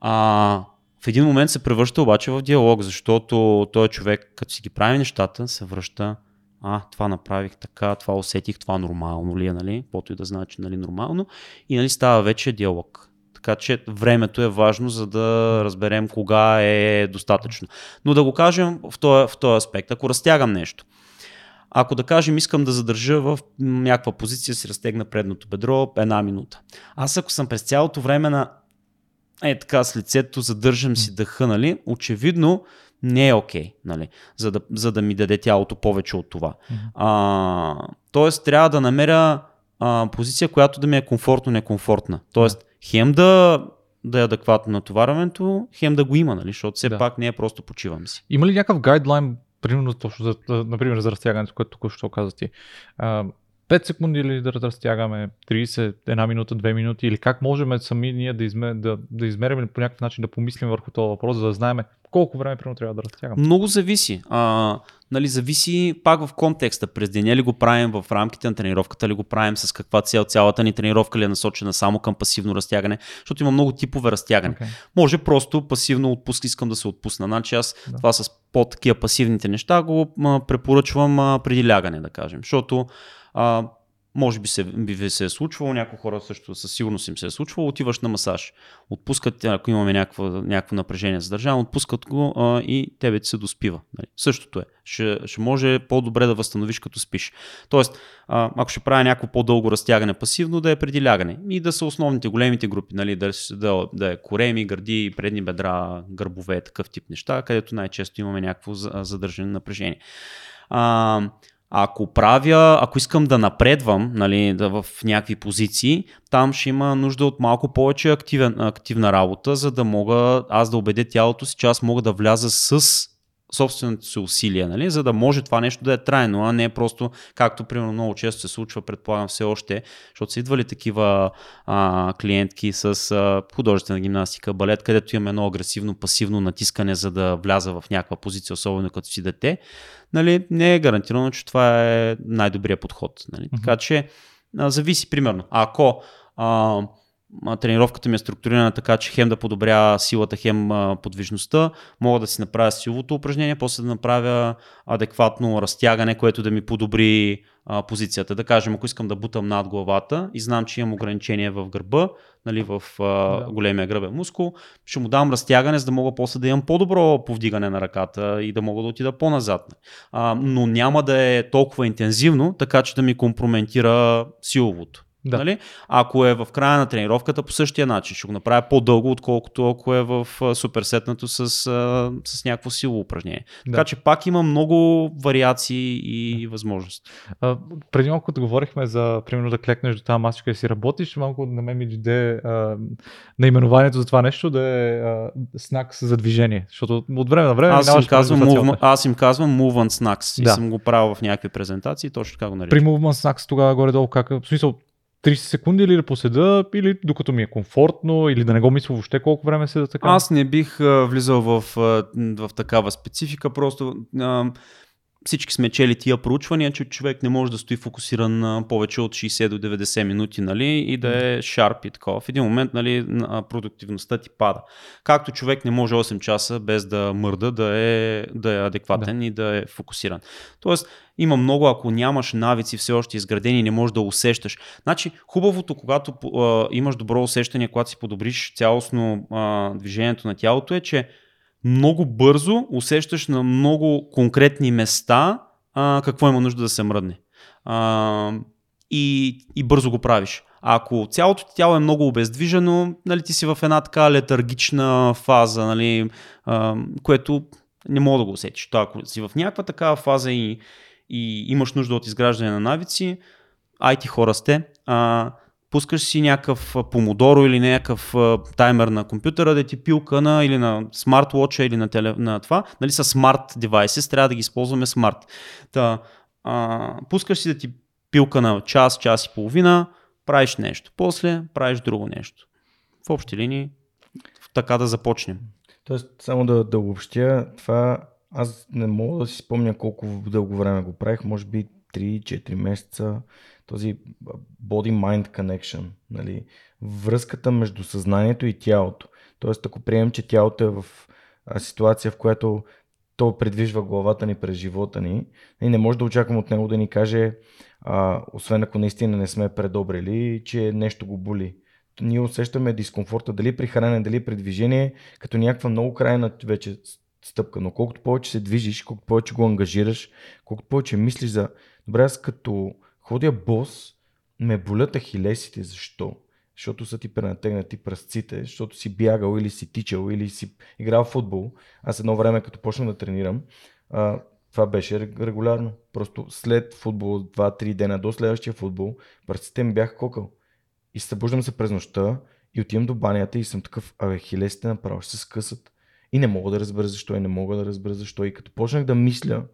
А, в един момент се превръща обаче в диалог, защото този човек, като си ги прави нещата, се връща а, това направих така, това усетих, това нормално ли е, нали? Каквото и да значи, нали, нормално. И нали, става вече диалог. Така че времето е важно, за да разберем кога е достатъчно. Но да го кажем в този, в този аспект. Ако разтягам нещо, ако да кажем искам да задържа в някаква позиция, си разтегна предното бедро една минута. Аз ако съм през цялото време на е така с лицето, задържам си дъха, нали, очевидно не е окей, okay, нали, за, да, за да ми даде тялото повече от това. А, тоест, трябва да намеря а, позиция, която да ми е комфортно-некомфортна. Тоест, хем да, да е адекватно натоварването, хем да го има, нали, защото все Да. пак не е просто почивам си. Има ли някакъв гайдлайн, примерно точно за, например, за разтягането, което тук що каза ти? А, 5 секунди или да разтягаме, 30, една минута, 2 минути или как можем сами ние да, изме, да, да измерим или по някакъв начин да помислим върху този въпрос, за да знаем колко време примерно трябва да разтягаме. Много зависи. А, нали, зависи пак в контекста. През деня ли го правим в рамките на тренировката, ли го правим с каква цел цялата ни тренировка ли е насочена само към пасивно разтягане, защото има много типове разтягане. Okay. Може просто пасивно отпуск, искам да се отпусна. Значи аз да. това с по-такива пасивните неща го а, препоръчвам а, преди лягане, да кажем. Защото а, може би се, би ви се е случвало, някои хора също със сигурност им се е случвало, отиваш на масаж. Отпускат, ако имаме някакво, някакво напрежение задържано, отпускат го а, и тебе ти се доспива. Нали? Същото е. Ще, ще може по-добре да възстановиш като спиш. Тоест, а, ако ще правя някакво по-дълго разтягане пасивно, да е преди лягане. И да са основните големите групи, нали? да, да, да е кореми, гърди, предни бедра, гърбове, такъв тип неща, където най-често имаме някакво за- задържане напрежение. А, ако правя, ако искам да напредвам нали, да в някакви позиции, там ще има нужда от малко повече активен, активна работа, за да мога аз да убедя тялото си, че аз мога да вляза с собственото си усилие, нали? за да може това нещо да е трайно, а не просто, както примерно много често се случва, предполагам все още, защото са идвали такива а, клиентки с а, художествена гимнастика, балет, където имаме едно агресивно, пасивно натискане, за да вляза в някаква позиция, особено като си дете, нали, не е гарантирано, че това е най-добрият подход. Нали. Мгм. Така че а, зависи, примерно, ако а, тренировката ми е структурирана така, че хем да подобря силата, хем подвижността, мога да си направя силовото упражнение, после да направя адекватно разтягане, което да ми подобри а, позицията. Да кажем, ако искам да бутам над главата и знам, че имам ограничение в гърба, нали, в а, Да. големия гръбен мускул, ще му дам разтягане, за да мога после да имам по-добро повдигане на ръката и да мога да отида по-назад. А, но няма да е толкова интензивно, така че да ми компрометира силовото. Да. Нали? Ако е в края на тренировката, по същия начин ще го направя по-дълго, отколкото ако е в суперсетнато с, с някакво силово упражнение. Да. Така че пак има много вариации и възможности. А, преди малко говорихме за, примерно, да клекнеш до тази масичка и си работиш, малко на мен ми дойде а, наименованието за това нещо да е а, знак за движение. Защото от време на време Аз им, казвам, move, аз им казвам Movement Snacks и Да. съм го правил в някакви презентации, точно така го При наричам. Movement Snacks тогава горе-долу как, в смисъл 30 секунди или да поседа, или докато ми е комфортно, или да не го мисля въобще колко време седа така. Аз не бих влизал в, в такава специфика, просто всички сме чели тия проучвания, че човек не може да стои фокусиран повече от 60 до 90 минути нали, и да е шарп и такова. В един момент нали, продуктивността ти пада. Както човек не може 8 часа без да мърда, да е, да е адекватен да. и да е фокусиран. Тоест, има много, ако нямаш навици все още изградени, не можеш да усещаш. Значи, хубавото, когато а, имаш добро усещане, когато си подобриш цялостно а, движението на тялото е, че много бързо усещаш на много конкретни места а, какво има нужда да се мръдне. А, и, и бързо го правиш. А ако цялото ти тяло е много обездвижено, нали, ти си в една така летаргична фаза, нали, а, което не мога да го усетиш. То, ако си в някаква такава фаза и, и имаш нужда от изграждане на навици, IT хора сте, а, пускаш си някакъв помодоро или някакъв таймер на компютъра да ти пилка на, или на смарт-watch или на, теле, на това, нали са смарт девайси, трябва да ги използваме смарт. Та, а, пускаш си да ти пилка на час, час и половина, правиш нещо, после правиш друго нещо. В общи линии така да започнем. Тоест, само да, да обобщя, това аз не мога да си спомня колко дълго време го правих, може би 3-4 месеца. Този body-mind connection, нали? връзката между съзнанието и тялото. Тоест, ако приемем, че тялото е в ситуация, в която то предвижва главата ни през живота ни, и не може да очаквам от него да ни каже, а, освен ако наистина не сме предобрели, че нещо го боли. Ние усещаме дискомфорта дали при хранене, дали при движение, като някаква много крайна вече стъпка. Но колкото повече се движиш, колкото повече го ангажираш, колкото повече мислиш за... Добре, аз като ходя бос, ме болят ахилесите. Защо? защото са ти пренатегнати пръстците, защото си бягал или си тичал или си играл в футбол. Аз едно време, като почнах да тренирам, а, това беше регулярно. Просто след футбол, 2-3 дена до следващия футбол, пръстците ми бяха кокъл. И събуждам се през нощта и отивам до банята и съм такъв, абе, хилесите направо ще се скъсат. И не мога да разбера защо, и не мога да разбера защо. И като почнах да мисля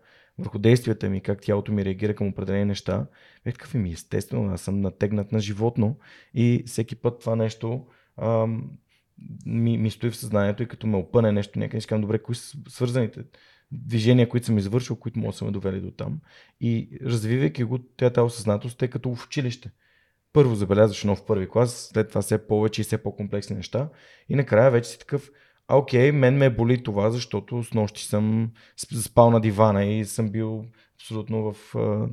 върху действията ми, как тялото ми реагира към определени неща, бях такъв ми естествено, аз съм натегнат на животно и всеки път това нещо ам, ми, ми стои в съзнанието и като ме опъне нещо някъде, искам добре, кои са свързаните движения, които съм извършил, които могат да са ме довели до там. И развивайки го, тя тази осъзнатост е като в училище. Първо забелязваш в първи клас, след това все повече и все по-комплексни неща. И накрая вече си такъв, а окей, мен ме боли това, защото с нощи съм спал на дивана и съм бил абсолютно в а,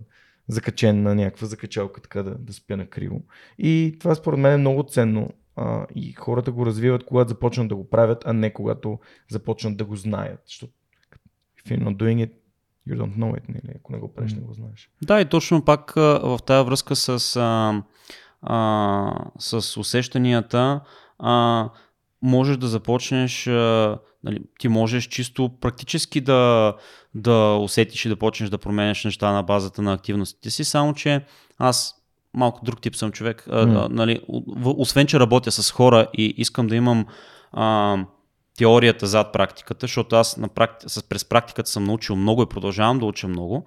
закачен на някаква закачалка, така да, да спя на криво. И това според мен е много ценно а, и хората го развиват, когато започнат да го правят, а не когато започнат да го знаят. Защото if you're not doing it, you don't know it, нали? ако не го правиш, не го знаеш. Да, и точно пак в тази връзка с, а, а, с усещанията, а, можеш да започнеш, а, нали, ти можеш чисто практически да, да усетиш и да почнеш да променяш неща на базата на активностите си, само че аз малко друг тип съм човек, mm. а, нали, освен че работя с хора и искам да имам а, теорията зад практиката, защото аз на практи... през практиката съм научил много и продължавам да уча много,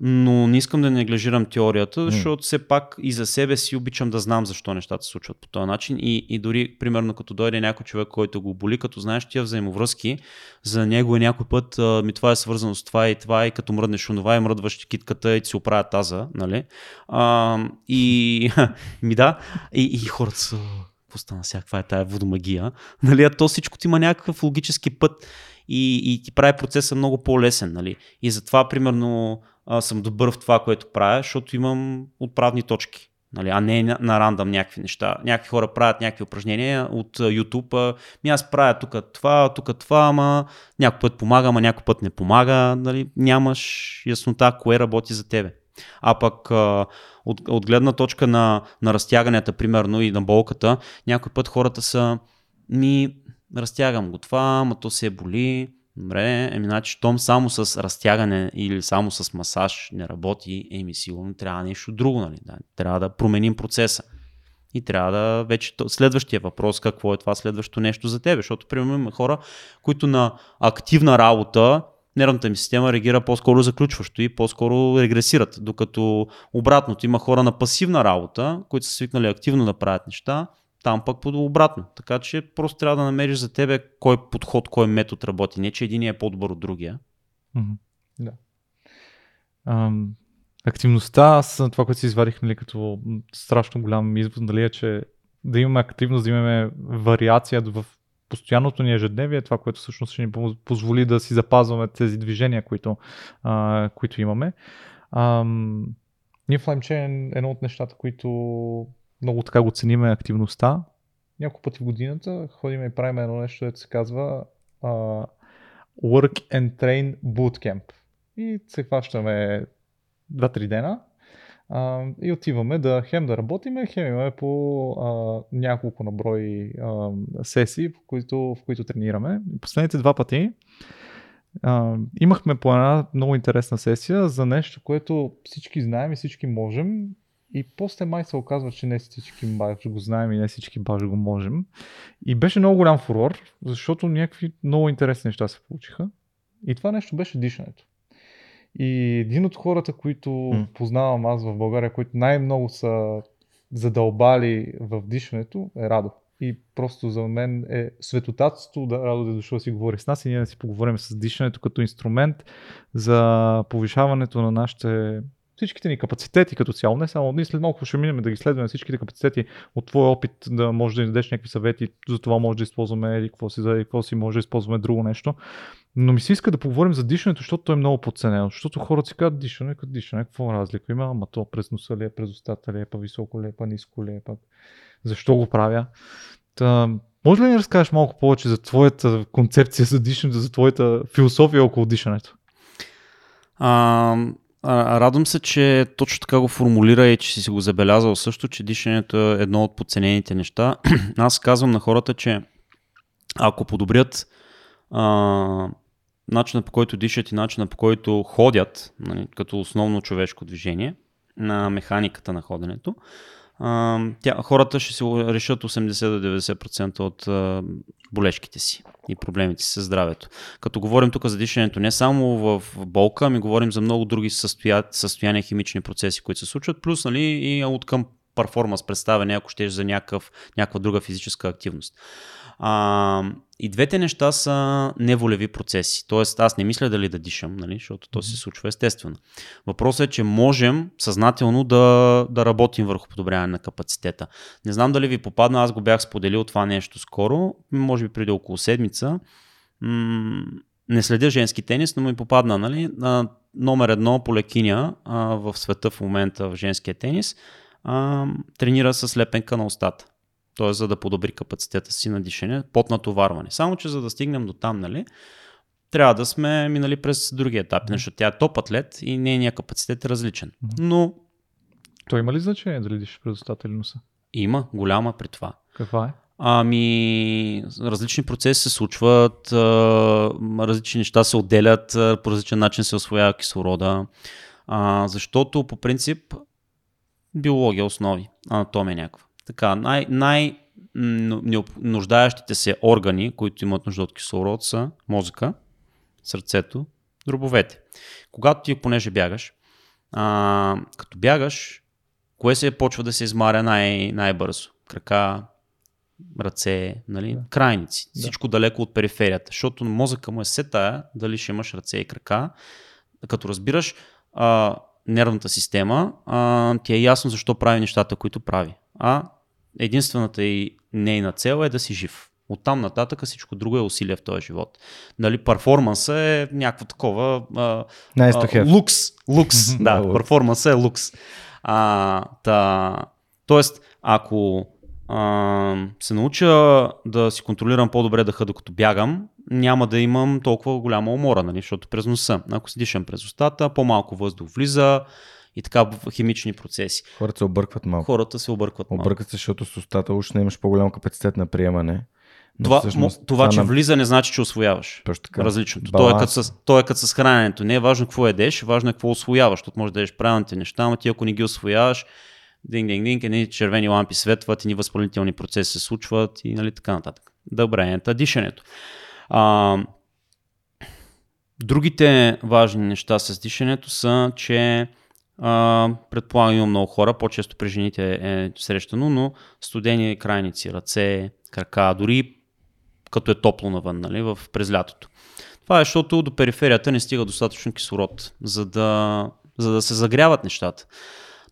но не искам да неглижирам теорията, защото все пак и за себе си обичам да знам защо нещата се случват по този начин и, и дори, примерно, като дойде някой човек, който го боли, като знаеш тия взаимовръзки, за него е някой път а, ми това е свързано с това и това и като мръднеш онова и мръдваш китката и ти се оправя таза, нали? А, и ми да, и, и хората са какво стана сега, каква е тая водомагия, нали, а то всичко ти има някакъв логически път и, и ти прави процеса много по-лесен, нали. И затова, примерно, а, съм добър в това, което правя, защото имам отправни точки. Нали, а не на, рандъм някакви неща. Някакви хора правят някакви упражнения от YouTube. Ми аз правя тук това, тук това, ама някой път помага, ама някой път не помага. Нали, нямаш яснота кое работи за тебе. А пък от, от гледна точка на, на разтяганията, примерно, и на болката, някой път хората са ми разтягам го това, ама то се боли. Добре, еми значи, том само с разтягане или само с масаж не работи, еми сигурно трябва нещо друго, нали? Да, трябва да променим процеса. И трябва да вече следващия въпрос, какво е това следващо нещо за тебе, защото примерно има хора, които на активна работа нервната ми система реагира по-скоро заключващо и по-скоро регресират. Докато обратното има хора на пасивна работа, които са свикнали активно да правят неща, там пък обратно. Така че просто трябва да намериш за тебе кой подход, кой метод работи. Не, че един е по-добър от другия. Mm-hmm. Да. Ам, активността, аз това, което си извадих нали, като страшно голям извод, нали, е, че да имаме активност, да имаме вариация в постоянното ни ежедневие е това, което всъщност ще ни позволи да си запазваме тези движения, които, а, които имаме. А, ние в LimeChain едно от нещата, които много така го ценим е активността. Няколко пъти в годината ходим и правим едно нещо, което се казва а, Work and Train Bootcamp. И се хващаме 2-3 дена а, и отиваме да хем да работиме, хем имаме по а, няколко наброи а, сесии, в които, в които тренираме. Последните два пъти а, имахме по една много интересна сесия за нещо, което всички знаем и всички можем. И после май се оказва, че не всички баш го знаем и не всички баш го можем. И беше много голям фурор, защото някакви много интересни неща се получиха. И това нещо беше дишането. И един от хората, които mm. познавам аз в България, които най-много са задълбали в дишането, е Радо. И просто за мен е светотатство да Радо да е дошъл да си говори с нас и ние да си поговорим с дишането като инструмент за повишаването на нашите всичките ни капацитети като цяло, не само ние след малко ще минем да ги следваме всичките капацитети от твой опит да може да ни дадеш някакви съвети, за това може да използваме или какво си, за какво си може да използваме друго нещо. Но ми се иска да поговорим за дишането, защото то е много подценено. Защото хората си казват дишане, като дишане, какво разлика има, ама то през носа ли е, през устата ли е, па високо ли е, па ниско ли е, пък защо го правя. Та, може ли да ни разкажеш малко повече за твоята концепция за дишането, за твоята философия около дишането? А, радвам се, че точно така го формулира и че си го забелязал също, че дишането е едно от подценените неща. Аз казвам на хората, че ако подобрят а, начина по който дишат и начина по който ходят, нали, като основно човешко движение, на механиката на ходенето, тя, хората ще се решат 80 до 90% от болешките си и проблемите си с здравето. Като говорим тук за дишането не само в болка, ами говорим за много други състоя... състояния, химични процеси, които се случват, плюс нали, и от към перформанс представяне, ако щеш за някакъв, някаква друга физическа активност. А, и двете неща са неволеви процеси. Тоест, аз не мисля дали да дишам, нали, защото то се случва естествено. Въпросът е, че можем съзнателно да, да работим върху подобряване на капацитета. Не знам дали ви попадна, аз го бях споделил това нещо скоро, може би преди около седмица. М- не следя женски тенис, но ми попадна, нали, на номер едно по лекиня а, в света в момента в женския тенис, а, тренира с лепенка на устата т.е. за да подобри капацитета си на дишане, под натоварване. Само, че за да стигнем до там, нали, трябва да сме минали през други етапи, защото тя е топ атлет и нейният капацитет е различен. Но... То има ли значение дали дишаш през устата или носа? Има, голяма при това. Каква е? Ами, различни процеси се случват, различни неща се отделят, по различен начин се освоява кислорода, защото по принцип биология основи, анатомия някаква. Така, най, най нуждаещите се органи, които имат нужда от кислород са мозъка, сърцето, дробовете. Когато ти, понеже бягаш, а, като бягаш, кое се почва да се измаря най- най-бързо? Крака, ръце, нали? Да. крайници. Да. Всичко далеко от периферията. Защото мозъка му е се тая дали ще имаш ръце и крака. Като разбираш а, нервната система, а, ти е ясно защо прави нещата, които прави а единствената и нейна цел е да си жив. Оттам нататък всичко друго е усилие в този живот. Нали, перформанса е някакво такова а, nice а, лукс. Лукс, да, перформанса е лукс. А, та, тоест, ако а, се науча да си контролирам по-добре дъха докато бягам, няма да имам толкова голяма умора, нали, защото през носа. Ако си дишам през устата, по-малко въздух влиза, и така химични процеси. Хората се объркват малко. Хората се объркват малко. Объркват се, защото с устата уж не имаш по-голям капацитет на приемане. Но това, всъщност, това, че на... влиза, не значи, че освояваш. Точно така. Различното. То е, като с, то е като с храненето. Не е важно какво едеш, важно е какво освояваш. Защото може да ядеш правилните неща, ама ти ако не ги освояваш, динг, динг, динг, едни червени лампи светват, едни възпалителни процеси се случват и нали, така нататък. Добре, ента дишането. А, другите важни неща с дишането са, че Uh, предполагам има много хора, по-често при жените е срещано, но студени крайници, ръце, крака, дори като е топло навън, нали, в, през лятото. Това е, защото до периферията не стига достатъчно кислород, за да, за да се загряват нещата.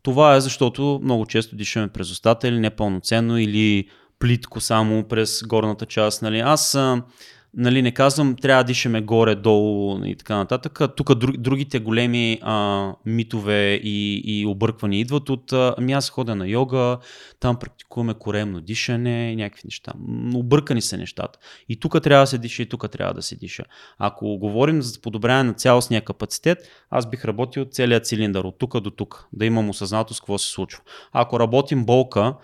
Това е защото много често дишаме през устата или непълноценно, или плитко само през горната част. Нали. Аз Нали, не казвам, трябва да дишаме горе-долу и така нататък. Тук другите големи а, митове и, и обърквания идват от ами аз ходя на йога, там практикуваме коремно дишане и някакви неща. Объркани са нещата. И тук трябва да се диша, и тук трябва да се диша. Ако говорим за подобряване на цялостния капацитет, аз бих работил целият цилиндър от тук до тук, да имам осъзнатост какво се случва. Ако работим болка,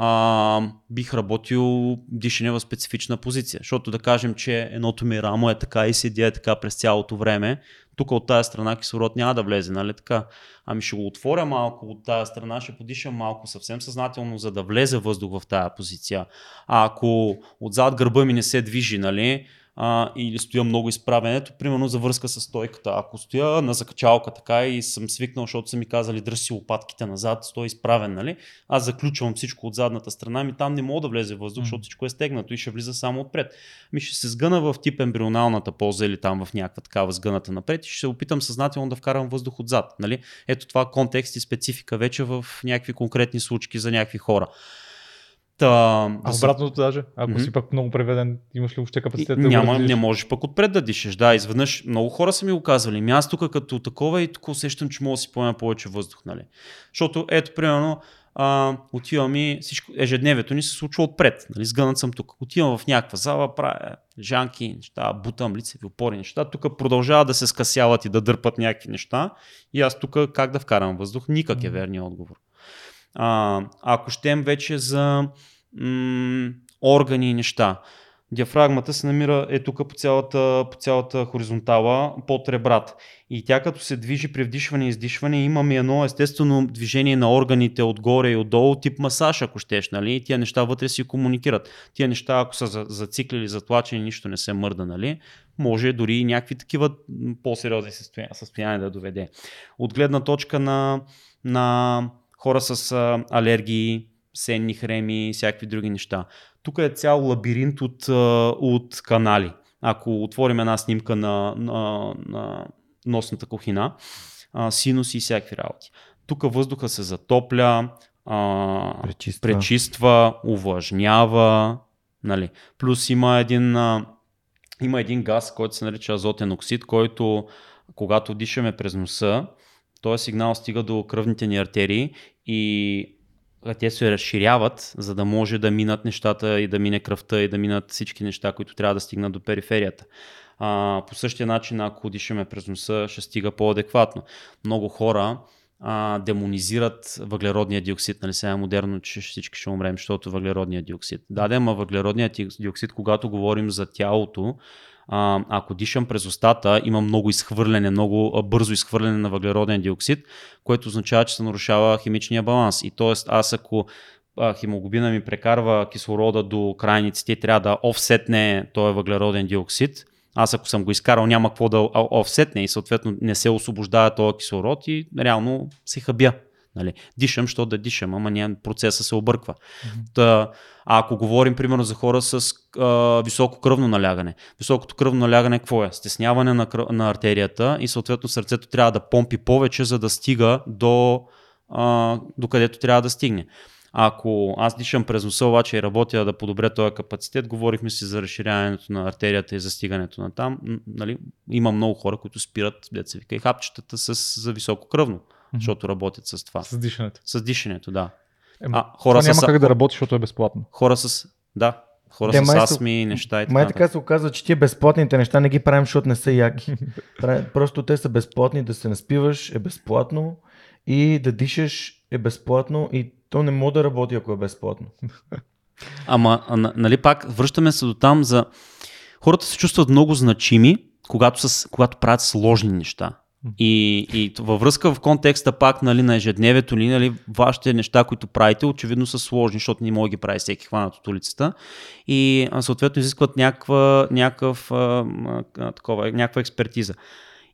а, бих работил дишане в специфична позиция. Защото да кажем, че едното ми рамо е така и седя е така през цялото време, тук от тази страна кислород няма да влезе, нали така? Ами ще го отворя малко от тази страна, ще подишам малко съвсем съзнателно, за да влезе въздух в тази позиция. А ако отзад гърба ми не се движи, нали, а, или стоя много изправенето, примерно за връзка с стойката. Ако стоя на закачалка така и съм свикнал, защото са ми казали дръж си лопатките назад, стой изправен, нали? Аз заключвам всичко от задната страна, ми там не мога да влезе въздух, защото всичко е стегнато и ще влиза само отпред. Ми ще се сгъна в тип ембрионалната поза или там в някаква такава сгъната напред и ще се опитам съзнателно да вкарам въздух отзад. Нали? Ето това контекст и специфика вече в някакви конкретни случки за някакви хора. Та, а обратното даже, ако mm-hmm. си пък много преведен, имаш ли въобще капацитет да Няма, не можеш пък отпред да дишаш. Да, изведнъж много хора са ми го казвали. Ми аз тук като такова и тук усещам, че мога да си поема повече въздух. Нали? Защото ето, примерно, а, отивам и всичко, ежедневието ни се случва отпред. Нали, сгънат съм тук. Отивам в някаква зала, правя жанки, неща, бутам, лицеви опори, неща. Тук продължава да се скъсяват и да дърпат някакви неща. И аз тук как да вкарам въздух? Никак е верният отговор. А, ако щем вече за м- органи и неща. Диафрагмата се намира е тук по цялата, по цялата хоризонтала под ребрата. И тя като се движи при вдишване и издишване, имаме едно естествено движение на органите отгоре и отдолу, тип масаж, ако щеш, нали? Тия неща вътре си комуникират. Тия неща, ако са зациклили, затлачени, нищо не се мърда, нали? Може дори и някакви такива по-сериозни състояния, състояния да доведе. От гледна точка на, на хора с алергии, сенни хреми, всякакви други неща. Тук е цял лабиринт от, от канали. Ако отворим една снимка на, на, на носната кухина, синуси и всякакви работи. Тук въздуха се затопля, а, пречиства. пречиства, увлажнява. Нали. Плюс има един, а, има един газ, който се нарича азотен оксид, който когато дишаме през носа, този сигнал стига до кръвните ни артерии и те се разширяват, за да може да минат нещата и да мине кръвта и да минат всички неща, които трябва да стигнат до периферията. А, по същия начин, ако дишаме през носа, ще стига по-адекватно. Много хора а, демонизират въглеродния диоксид. Нали сега е модерно, че всички ще умрем, защото въглеродния диоксид. Да, да, ама въглеродният диоксид, когато говорим за тялото, а, ако дишам през устата, има много изхвърляне, много бързо изхвърляне на въглероден диоксид, което означава, че се нарушава химичния баланс. И т.е. аз ако хемоглобина ми прекарва кислорода до крайниците трябва да офсетне този въглероден диоксид, аз ако съм го изкарал няма какво да офсетне и съответно не се освобождава този кислород и реално се хабя. Нали? Дишам, що да дишам, ама няма, процеса се обърква. Mm-hmm. Та, а ако говорим примерно за хора с а, високо кръвно налягане, високото кръвно налягане какво е? Стесняване на, кръв, на артерията и съответно сърцето трябва да помпи повече, за да стига до, а, до където трябва да стигне. Ако аз дишам през носа, обаче и работя да подобря този капацитет, говорихме си за разширяването на артерията и за стигането на там. Нали, има много хора, които спират, деца вика, и хапчетата с, за високо кръвно, mm-hmm. защото работят с това. С дишането. С дишането, да. Е, а, хора това няма с... как да работи, защото е безплатно. Хора с... Да, хора Де, с астми и неща и така. Май така се оказва, че тия безплатните неща не ги правим, защото не са яки. Просто те са безплатни, да се наспиваш е безплатно и да дишаш е безплатно и то не може да работи, ако е безплатно. Ама, нали пак, връщаме се до там за... Хората се чувстват много значими, когато, са, когато правят сложни неща. И, и във връзка в контекста пак нали, на ежедневието ли, нали, вашите неща, които правите, очевидно са сложни, защото не може да ги прави всеки хванат от улицата. И съответно изискват някаква, някакъв, някаква експертиза.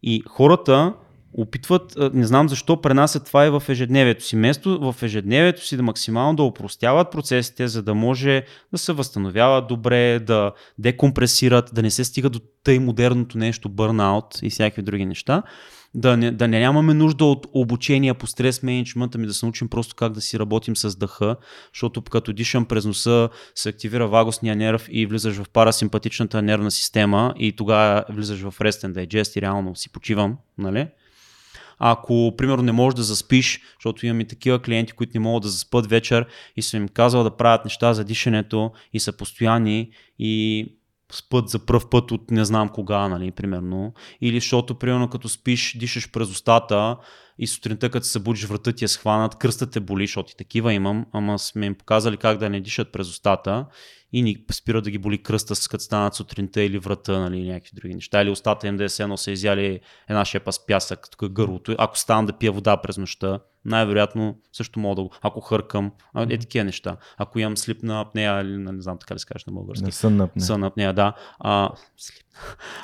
И хората опитват, не знам защо, пренасят това и в ежедневието си. Место в ежедневието си да максимално да упростяват процесите, за да може да се възстановяват добре, да декомпресират, да не се стига до тъй модерното нещо, бърнаут и всякакви други неща. Да не, да не нямаме нужда от обучение по стрес менеджмента, ми да се научим просто как да си работим с дъха, защото като дишам през носа се активира вагосния нерв и влизаш в парасимпатичната нервна система и тогава влизаш в rest and digest и реално си почивам, нали? Ако, примерно, не можеш да заспиш, защото имам и такива клиенти, които не могат да заспат вечер и съм им казал да правят неща за дишането и са постоянни и спът за пръв път от не знам кога, нали, примерно. Или защото, примерно, като спиш, дишаш през устата и сутринта, като се събудиш, врата ти е схванат, кръстът те боли, защото и такива имам, ама сме им показали как да не дишат през устата и ни спира да ги боли кръста, като станат сутринта или врата, нали, някакви други неща. Или устата им да е едно са изяли една шепа с пясък, тук е гърлото. Ако стана да пия вода през нощта, най-вероятно също мога да го. Ако хъркам, е такива неща. Ако имам слип на апнея, или не знам така ли се кажеш на български. На сън на апнея. Сън на апнея, да. А,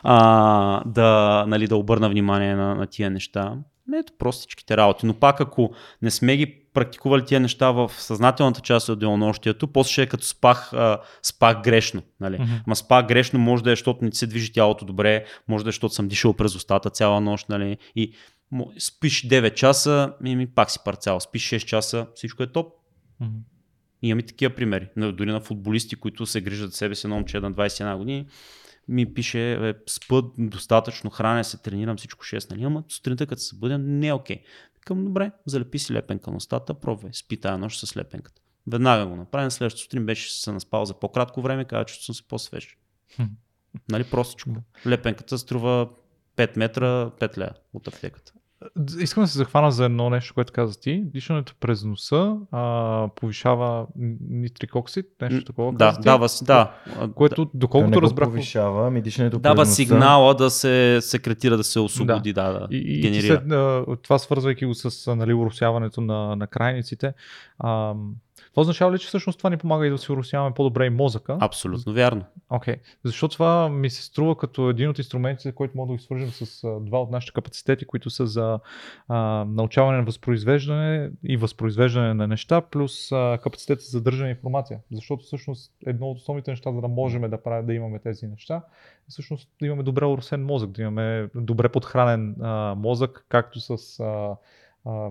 а, да, нали, да обърна внимание на, на тия неща. Ето простичките работи. Но пак ако не сме ги практикували тия неща в съзнателната част от денонощието, после ще е като спах, а, спах грешно. Нали? Mm-hmm. Ма спах грешно може да е, защото не се движи тялото добре, може да е, защото съм дишал през устата цяла нощ. Нали? И спиш 9 часа, и ми пак си парцал. Спиш 6 часа, всичко е топ. Mm-hmm. И имаме такива примери. Дори на футболисти, които се грижат за себе си, едно момче на 21 години, ми пише, е, спът достатъчно, храня се, тренирам всичко 6, нали? Ама сутринта като се събудя, не е окей. Okay. Викам, добре, залепи си лепенка на устата, пробвай, спи тая нощ с лепенката. Веднага го направим, следващото сутрин беше се наспал за по-кратко време, каза, че съм се по-свеж. нали, простичко. Лепенката струва 5 метра, 5 лея от аптеката. Искам да се захвана за едно нещо, което каза ти. Дишането през носа а, повишава нитрик оксид, нещо такова. Да, каза ти, дава си, да. Което, То доколкото го разбрах, повишава, ами дишането Дава през носа- сигнала да се секретира, да се освободи, да, да, И, и генерира. след, а, това свързвайки го с нали, уросяването на, на крайниците, а, това означава ли, че всъщност това ни помага и да си уросяваме по-добре и мозъка? Абсолютно вярно. Окей. Защото това ми се струва като един от инструментите, който мога да ги свържем с два от нашите капацитети, които са за а, научаване на възпроизвеждане и възпроизвеждане на неща, плюс а, капацитет за задържане на информация. Защото всъщност едно от основните неща, за да можем да, правим, да имаме тези неща, е всъщност да имаме добре уросен мозък, да имаме добре подхранен а, мозък, както с а,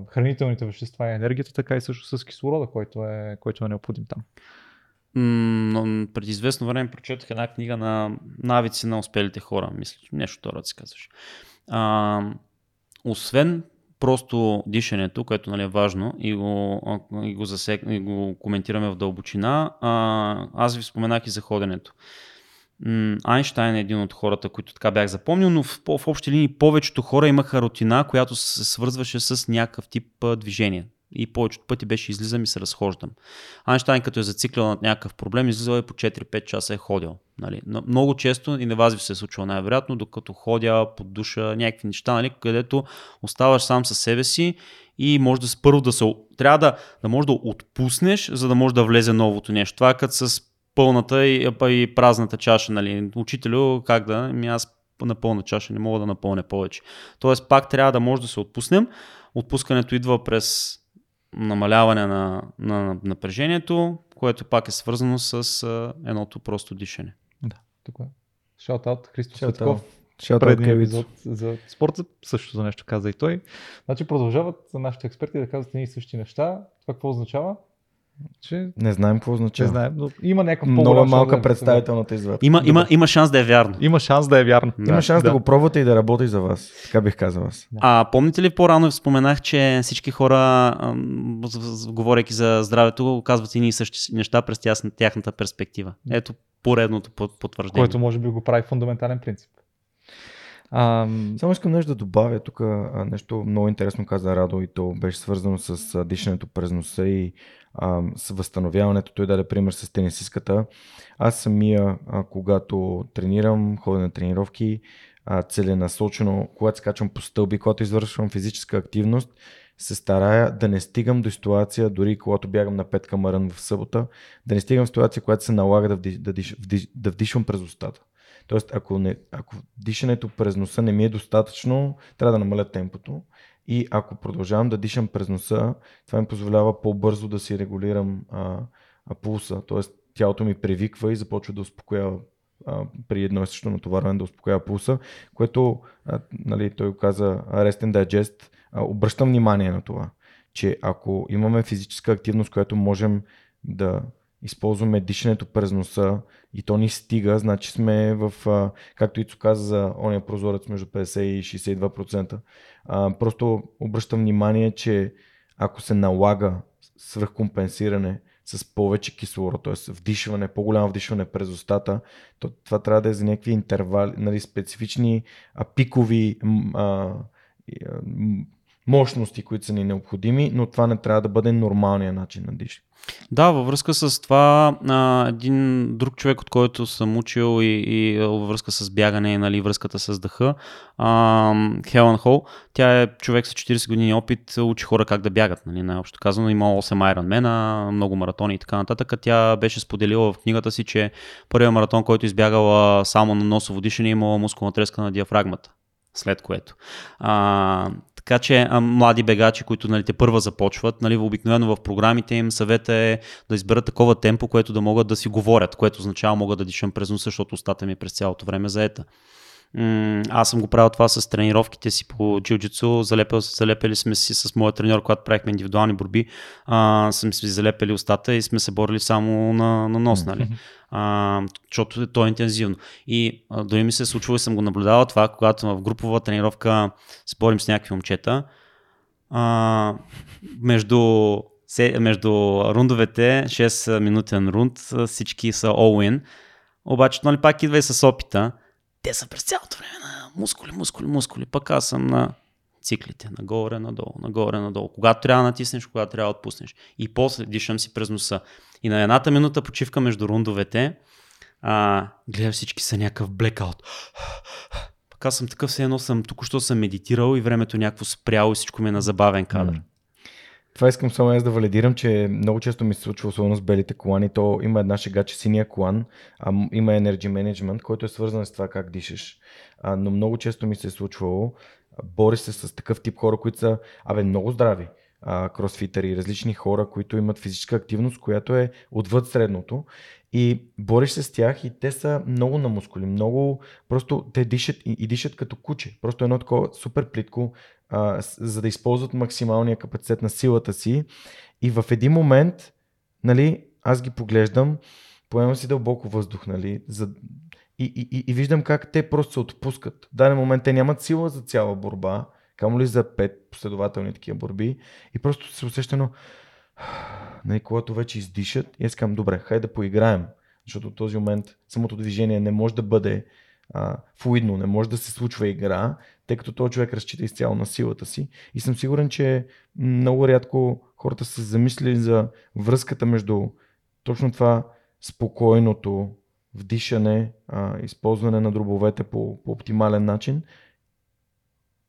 хранителните вещества и енергията, така и също с кислорода, който е, който е необходим там. Но преди известно време прочетох една книга на навици на успелите хора, мисля, нещо това да си казваш. А, освен просто дишането, което нали, е важно и го, и го, засек, и го коментираме в дълбочина, а, аз ви споменах и за ходенето. М, Айнштайн е един от хората, които така бях запомнил, но в, в общи линии повечето хора имаха рутина, която се свързваше с някакъв тип движение. И повечето пъти беше излизам и се разхождам. Айнштайн, като е зациклял над някакъв проблем, излизал е по 4-5 часа е ходил. Нали? Но Много често, и на вас ви се е случило най-вероятно, докато ходя под душа, някакви неща, нали? където оставаш сам със себе си и може да първо да се... Трябва да, да можеш да отпуснеш, за да може да влезе новото нещо. Това е като с пълната и, и празната чаша. Нали? Учителю, как да? Ами аз на пълна чаша не мога да напълня повече. Тоест пак трябва да може да се отпуснем. Отпускането идва през намаляване на, на напрежението, което пак е свързано с а, едното просто дишане. Да, така. Шаут-аут, Христо Shout Светков. Предния епизод за спорта също за нещо каза и той. Значи продължават нашите експерти да казват едни и същи неща. Това какво означава? Че Не знаем какво не означава. знаем, но има някакъв Много малка да- представителната извадка. Има, има, има шанс да е вярно. Има шанс да е вярно. Има шанс да. го пробвате и да работи за вас. Така бих казал аз. А помните ли по-рано споменах, че всички хора, говорейки за здравето, казват и ние същи неща през тяхната перспектива. Ето поредното по- потвърждение. Което може би го прави фундаментален принцип. Ам, Само искам нещо да добавя. Тук а, нещо много интересно каза Радо и то беше свързано с а, дишането през носа и а, с възстановяването. Той даде пример с тенисистката. Аз самия, а, когато тренирам, ходя на тренировки, а, целенасочено, когато скачам по стълби, когато извършвам физическа активност, се старая да не стигам до ситуация, дори когато бягам на петка мърън в събота, да не стигам в ситуация, която се налага да, вди, да, диш, вдиш, да вдишвам през устата. Тоест, ако, не, ако дишането през носа не ми е достатъчно, трябва да намаля темпото. И ако продължавам да дишам през носа, това ми позволява по-бързо да си регулирам а, а, пулса. Тоест, тялото ми привиква и започва да успокоява а, при едно и също натоварване да успокоява пулса, което а, нали, той каза Rest and Digest. А, обръщам внимание на това, че ако имаме физическа активност, която можем да използваме дишането през носа и то ни стига, значи сме в, както Ицо каза за ония прозорец между 50 и 62%. А, просто обръщам внимание, че ако се налага свръхкомпенсиране с повече кислород, т.е. вдишване, по-голямо вдишване през устата, то това трябва да е за някакви интервали, нали, специфични а, пикови а, мощности, които са ни необходими, но това не трябва да бъде нормалният начин на дишане. Да, във връзка с това, един друг човек, от който съм учил и, и във връзка с бягане, нали, връзката с дъха, а, Хелен Хол, тя е човек с 40 години опит, учи хора как да бягат, нали, най-общо казано, има 8 Ironman, много маратони и така нататък. Тя беше споделила в книгата си, че първият маратон, който избягала само на носово дишане, имала мускулна треска на диафрагмата след което. А, така че а, млади бегачи, които нали, те първа започват, нали, обикновено в програмите им съвета е да изберат такова темпо, което да могат да си говорят, което означава мога да дишам през носа, защото устата ми е през цялото време заета. М, Аз съм го правил това с тренировките си по джиу-джитсу. Залепил, залепили сме си с моя треньор, когато правихме индивидуални борби. А, сме си залепили устата и сме се борили само на, на нос, нали? А, защото то е интензивно. И а, дори ми се е случвало и съм го наблюдавал това, когато в групова тренировка се борим с някакви момчета. а, между, между рундовете, 6 минутен рунд, всички са all-in. Обаче, нали, пак идва и с опита. Те са през цялото време на мускули, мускули, мускули. Пък аз съм на циклите. Нагоре, надолу, нагоре, надолу. Когато трябва да натиснеш, когато трябва да отпуснеш. И после дишам си през носа. И на едната минута почивка между рундовете, а, гледа всички са някакъв блекаут. Пък аз съм такъв, все едно съм, току-що съм медитирал и времето някакво спряло и всичко ми е на забавен кадър. Mm. Това искам само аз да валидирам, че много често ми се случва, особено с белите колани, то има една шега, че синия колан а, има Energy Management, който е свързан с това как дишаш. А, но много често ми се е случвало, бори се с такъв тип хора, които са абе, много здрави кросфитъри, различни хора, които имат физическа активност, която е отвъд средното и бориш се с тях и те са много на мускули, много просто те дишат и, и дишат като куче. Просто едно такова супер плитко, а, за да използват максималния капацитет на силата си. И в един момент, нали, аз ги поглеждам, поемам си дълбоко въздух, нали, за, и, и, и, и виждам как те просто се отпускат. В даден момент те нямат сила за цяла борба, камо ли за пет последователни такива борби и просто се усещано, нали, когато вече издишат и аз казвам, добре, хайде да поиграем, защото в този момент самото движение не може да бъде а, флуидно, не може да се случва игра, тъй като този човек разчита изцяло на силата си. И съм сигурен, че много рядко хората са замислили за връзката между точно това спокойното вдишане, а, използване на дробовете по, по оптимален начин,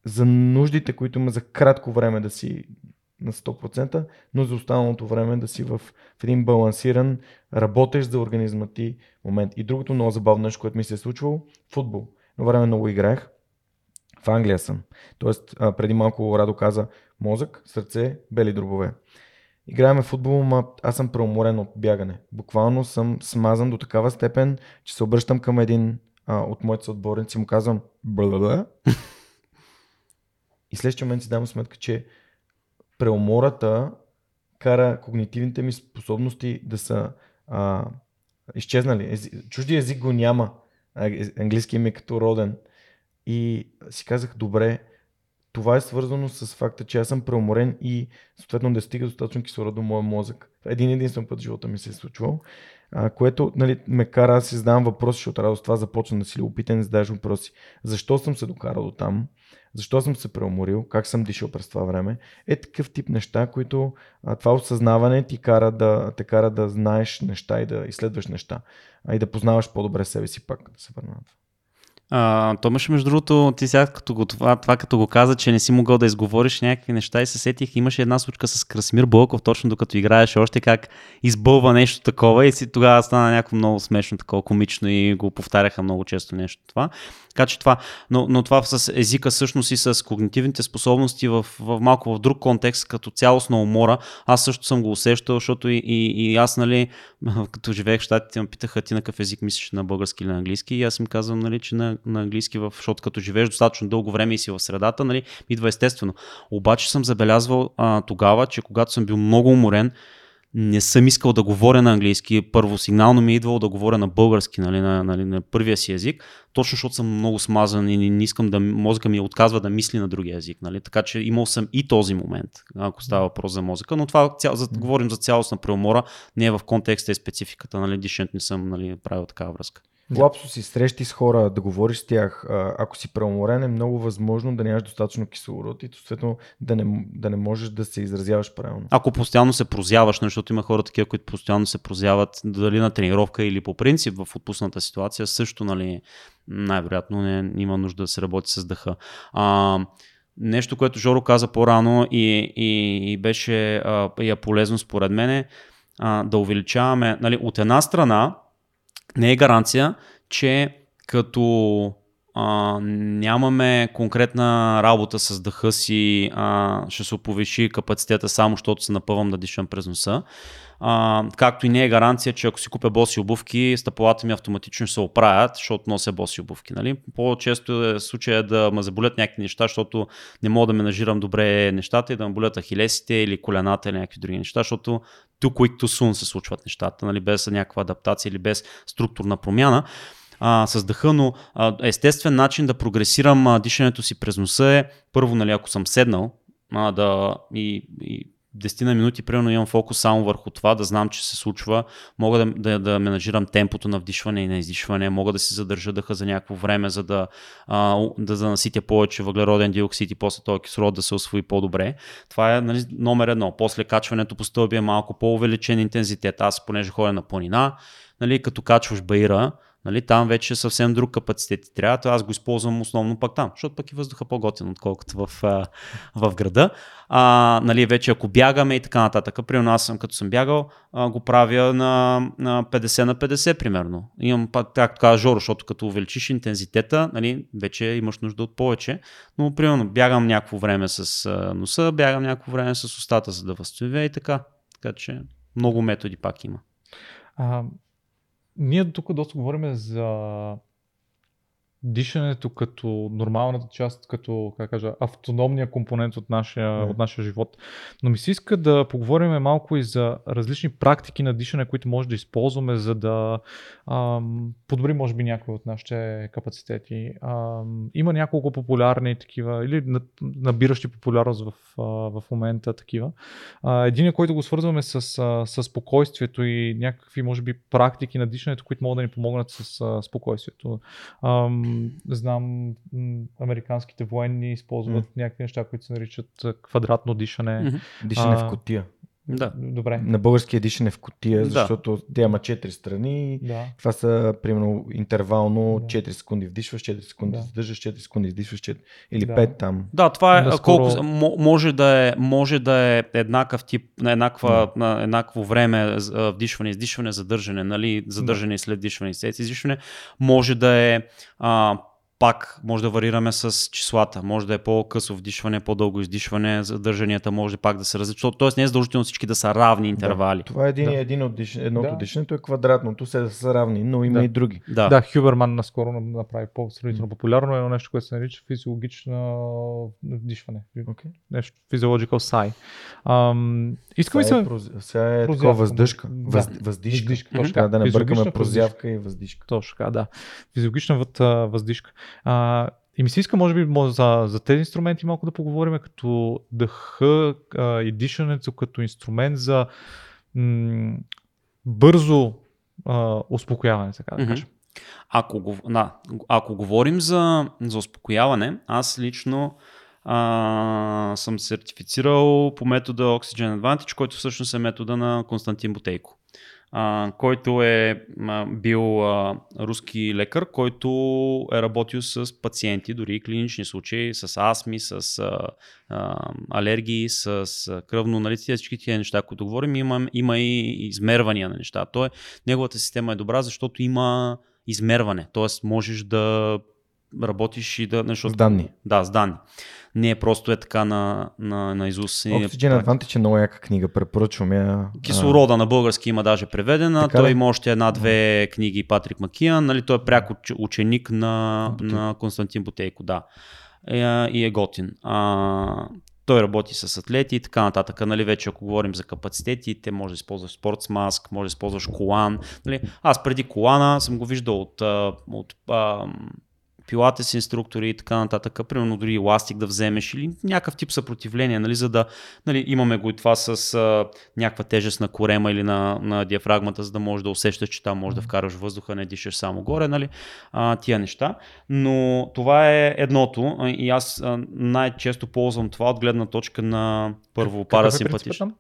за нуждите, които има за кратко време да си на 100%, но за останалото време да си в, в един балансиран, работещ за организма ти момент. И другото много забавно нещо, което ми се е случвало, футбол. Но време много играех. В Англия съм. Тоест, а, преди малко Радо каза мозък, сърце, бели дробове. Играеме футбол, ма аз съм преуморен от бягане. Буквално съм смазан до такава степен, че се обръщам към един а, от моите съотборници и му казвам бла И следващия момент си давам сметка, че преумората кара когнитивните ми способности да са а, изчезнали. Чужди език го няма. Английски ми е като роден. И си казах, добре, това е свързано с факта, че аз съм преуморен и съответно да стига достатъчно кислород до моя мозък. Един единствен път в живота ми се е случвал, а, което нали, ме кара аз си задавам въпроси, защото радост това започна да си опитен да задаваш въпроси. Защо съм се докарал до там? Защо съм се преуморил, как съм дишал през това време. Е такъв тип неща, които а, това осъзнаване ти кара да, те кара да знаеш неща и да изследваш неща. А и да познаваш по-добре себе си пак, да се върна на това. А, Томаш, между другото, ти сега като го, това, това като го каза, че не си могъл да изговориш някакви неща и се сетих, имаше една случка с Красмир Бълков, точно докато играеше още как избълва нещо такова и си тогава стана някакво много смешно, такова комично и го повтаряха много често нещо това. Така че това, но, но това с езика всъщност и с когнитивните способности в, в малко в друг контекст, като цялостна умора, аз също съм го усещал, защото и, и, и аз, нали, като живеех в щатите, ме питаха ти на какъв език мислиш на български или на английски и аз им казвам, нали, че на, на английски, в, защото като живееш достатъчно дълго време и си в средата, нали, идва естествено. Обаче съм забелязвал а, тогава, че когато съм бил много уморен, не съм искал да говоря на английски. Първо сигнално ми е идвало да говоря на български, нали, на, нали, на първия си език, точно защото съм много смазан и не искам да мозъка ми отказва да мисли на другия език. Нали? Така че имал съм и този момент, ако става въпрос за мозъка. Но това, цял, за, говорим за цялостна преумора, не е в контекста и спецификата. Нали? Дишент не съм нали, правил такава връзка. Лапсо си срещи с хора, да говориш с тях, ако си преуморен е много възможно да нямаш достатъчно кислород и съответно да не, да не можеш да се изразяваш правилно. Ако постоянно се прозяваш, защото има хора такива, които постоянно се прозяват дали на тренировка или по принцип в отпусната ситуация, също нали, най-вероятно не, има нужда да се работи с дъха. А, нещо, което Жоро каза по-рано и, и, и беше а, и е полезно според мен, а, да увеличаваме, нали, от една страна, не е гаранция, че като а, нямаме конкретна работа с дъха си, а, ще се повиши капацитета само, защото се напъвам да дишам през носа. А, както и не е гаранция, че ако си купя боси обувки, стъпалата ми автоматично се оправят, защото нося боси обувки. Нали? По-често е случая да ме заболят някакви неща, защото не мога да менажирам добре нещата и да ме болят ахилесите или колената или някакви други неща, защото тук quick to soon се случват нещата, нали? без някаква адаптация или без структурна промяна а, с дъха, но а, естествен начин да прогресирам а, дишането си през носа е първо, нали, ако съм седнал, а, да и, и 10 на минути, примерно имам фокус само върху това, да знам, че се случва, мога да, да, да менажирам темпото на вдишване и на издишване, мога да си задържа дъха за някакво време, за да, а, да, да наситя повече въглероден диоксид и после този кислород да се освои по-добре. Това е нали, номер едно. После качването по стълби е малко по-увеличен интензитет. Аз, понеже ходя на планина, нали, като качваш баира, Нали, там вече е съвсем друг капацитет ти трябва. Аз го използвам основно пак там, защото пък и въздуха по-готин, отколкото в, в града. А, нали, вече ако бягаме и така нататък. Примерно аз съм, като съм бягал, го правя на, на 50 на 50 примерно. Имам пак, както каза Жоро, защото като увеличиш интензитета, нали, вече имаш нужда от повече. Но примерно бягам някакво време с носа, бягам някакво време с устата, за да възстановя и така. Така че много методи пак има. Ние тук доста говорим за дишането като нормалната част, като как кажа, автономния компонент от нашия, mm. от нашия живот. Но ми се иска да поговорим малко и за различни практики на дишане, които може да използваме, за да ам, подобрим, може би, някои от нашите капацитети. Ам, има няколко популярни такива, или набиращи популярност в, а, в момента такива. А, един, е, който го свързваме с, а, с спокойствието и някакви, може би, практики на дишането, които могат да ни помогнат с а, спокойствието. Ам, знам, американските военни използват mm. някакви неща, които се наричат квадратно дишане. Mm-hmm. Дишане а, в котия. Да. Добре. На български е дишане в котия, защото да. тя има 4 страни. Да. Това са, примерно, интервално да. 4 секунди вдишваш, 4 секунди да. задържаш, 4 секунди издишваш, 4 или да. 5 там. Да, това е Наскоро... колко, може, да е, може да е еднакъв тип, на, еднаква, да. на еднакво време вдишване, издишване, задържане, нали, задържане да. след дишване след издишване. Може да е а, пак може да варираме с числата. Може да е по-късо вдишване, по-дълго издишване, задържанията може пак да се различат. Тоест не е задължително всички да са равни интервали. Да, това е един, да. един от диш... едното да. дишането е квадратното, се да са равни, но има да. и други. Да. да, Хюберман наскоро направи по-сравнително популярно едно нещо, което се нарича физиологично вдишване. Okay. Нещо physiological sigh. Ам, искаме се... Е, проз... Сега е такова въздъжка. Да. Въз... Въздишка. въздишка. Точно, да не бъркаме прозявка и въздишка. Точно така, да. Физиологична въздишка. А, и ми се иска, може би, може за, за тези инструменти малко да поговорим, като дъха а, и дишането като инструмент за м- бързо а, успокояване, така да кажем. Ако, да, ако говорим за, за успокояване, аз лично а, съм сертифицирал по метода Oxygen Advantage, който всъщност е метода на Константин Ботейко а, който е а, бил а, руски лекар, който е работил с пациенти, дори и клинични случаи, с астми, с а, а, алергии, с кръвно налитие, всички тия неща, които говорим, има, има и измервания на неща. Той, неговата система е добра, защото има измерване, т.е. можеш да работиш и да... Нещо, с данни. Да, с данни не е просто е така на, на, на Изус. Oxygen Advantage е много яка книга, препоръчвам я. Кислорода на български има даже преведена. Така той ли? има още една-две книги Патрик Макиан. Нали, той е пряк ученик на, на Константин Ботейко, да. Е, и е готин. А, той работи с атлети и така нататък. Нали, вече ако говорим за капацитети, те може да използваш спортсмаск, може да използваш колан. Нали. Аз преди колана съм го виждал от, от, от пилатес инструктори и така нататък, примерно дори еластик да вземеш или някакъв тип съпротивление, нали, за да нали, имаме го и това с а, някаква тежест на корема или на, на диафрагмата, за да можеш да усещаш, че там можеш да вкараш въздуха, не дишаш само горе, нали, а, тия неща. Но това е едното и аз а, най-често ползвам това от гледна точка на първо парасимпатична.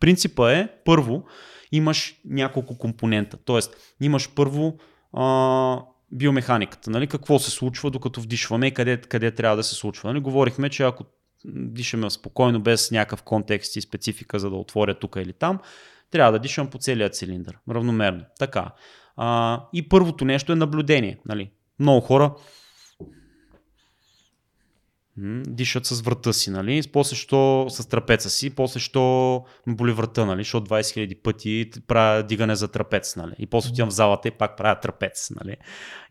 Принципа е, първо, имаш няколко компонента. Тоест, имаш първо а, биомеханиката. Нали? Какво се случва докато вдишваме и къде, къде трябва да се случва. Нали? Говорихме, че ако дишаме спокойно, без някакъв контекст и специфика, за да отворя тук или там, трябва да дишам по целия цилиндър, равномерно. Така. А, и първото нещо е наблюдение. Нали? Много хора дишат с врата си, нали? После що с трапеца си, после що боли врата, нали? Защото 20 000 пъти правя дигане за трапец, нали? И после отивам в залата и пак правя трапец, нали?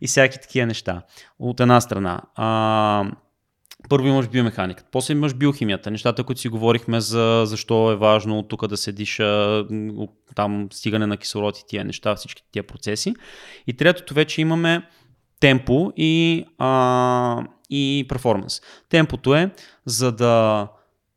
И всяки такива неща. От една страна. А, първо имаш биомеханиката, после имаш биохимията, нещата, които си говорихме за защо е важно тук да се диша, там стигане на кислород и тия неща, всички тия процеси. И третото вече имаме темпо и, а, и перформанс. Темпото е за да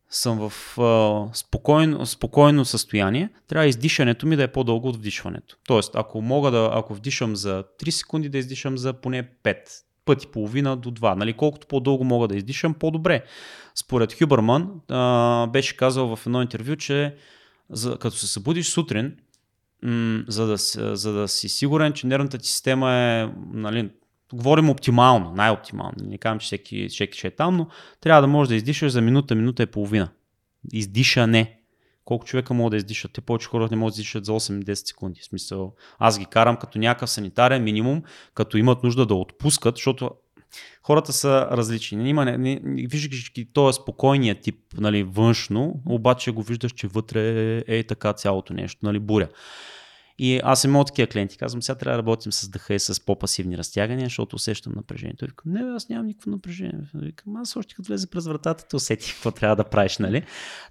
съм в а, спокойно, спокойно състояние, трябва издишането ми да е по-дълго от вдишването. Тоест, ако мога да, ако вдишам за 3 секунди, да издишам за поне 5 пъти половина до 2. Нали? Колкото по-дълго мога да издишам, по-добре. Според Хюбърман а, беше казал в едно интервю, че за, като се събудиш сутрин, м- за, да, за да си сигурен, че нервната ти система е нали, говорим оптимално, най-оптимално. Не казвам, че всеки, всеки ще е там, но трябва да можеш да издишаш за минута, минута и половина. Издиша не. Колко човека могат да издишат? Те повече хора не могат да издишат за 8-10 секунди. В смисъл, аз ги карам като някакъв санитарен минимум, като имат нужда да отпускат, защото хората са различни. Има, не, не, виждаш ги този спокойния тип, нали, външно, обаче го виждаш, че вътре е, е така цялото нещо, нали, буря. И аз имам такива клиенти. Казвам, сега трябва да работим с дъха и с по-пасивни разтягания, защото усещам напрежението. Викам, не, аз нямам никакво напрежение. Викам, аз още като влезе през вратата, те усетих какво трябва да правиш, нали?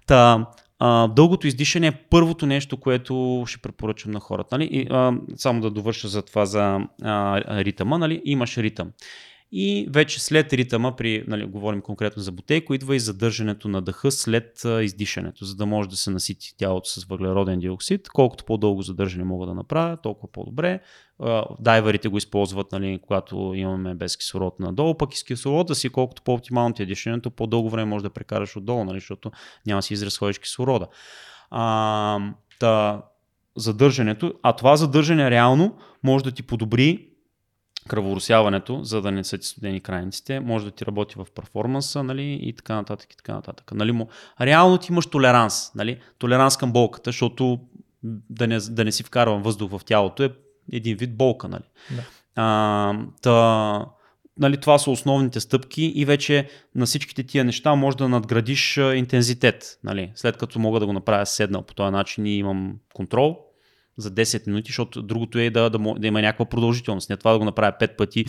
Та, а, дългото издишане е първото нещо, което ще препоръчам на хората. Нали? И, а, само да довърша за това за а, ритъма. Нали? Имаш ритъм. И вече след ритъма, при, нали, говорим конкретно за бутейко, идва и задържането на дъха след издишането, за да може да се насити тялото с въглероден диоксид. Колкото по-дълго задържане мога да направя, толкова по-добре. Дайверите го използват, нали, когато имаме без кислород надолу, пък и с кислорода си, колкото по-оптимално ти е дишането, по-дълго време може да прекараш отдолу, нали, защото няма си изразходиш кислорода. А, та, задържането, а това задържане реално може да ти подобри кръворосяването, за да не са ти студени крайниците, може да ти работи в перформанса, нали, и така нататък, и така нататък. Нали, му, реално ти имаш толеранс, нали, толеранс към болката, защото да не, да не си вкарвам въздух в тялото е един вид болка, нали. Да. А, та, нали, това са основните стъпки и вече на всичките тия неща може да надградиш интензитет. Нали. След като мога да го направя седнал по този начин и имам контрол, за 10 минути, защото другото е да, да, да има някаква продължителност. Не това да го направя 5 пъти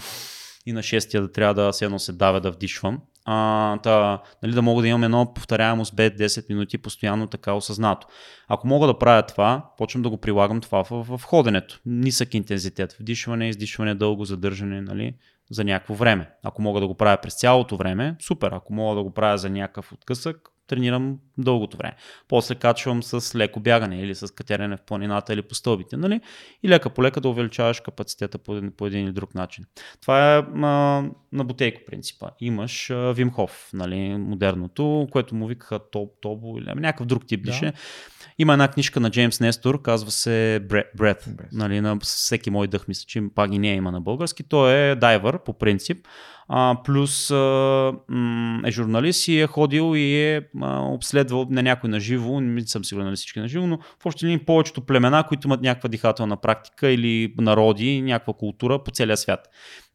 и на шестия да трябва да се едно се давя да вдишвам. А, та, нали, да мога да имам едно повторяемост 5-10 минути постоянно така осъзнато. Ако мога да правя това, почвам да го прилагам това в, в ходенето. Нисък интензитет, вдишване, издишване, дълго задържане, нали, за някакво време. Ако мога да го правя през цялото време, супер. Ако мога да го правя за някакъв откъсък, тренирам дългото време. После качвам с леко бягане или с катерене в планината или по стълбите, нали? И лека по лека да увеличаваш капацитета по един, по един или друг начин. Това е а, на бутейко принципа. Имаш а, Вимхов, нали, модерното, което му викаха топ, тобо или ами някакъв друг тип дише. Да. Има една книжка на Джеймс Нестор, казва се Breath, Breath. Нали, на всеки мой дъх, мисля, че пак и не има на български. Той е дайвер по принцип плюс е журналист и е ходил и е обследвал на някой на живо, не съм сигурен на всички на живо, но в общи линии повечето племена, които имат някаква дихателна практика или народи, някаква култура по целия свят.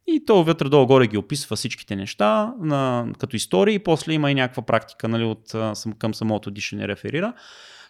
И то вътре долу-горе ги описва всичките неща на, като истории и после има и някаква практика нали, от, към самото дишане реферира.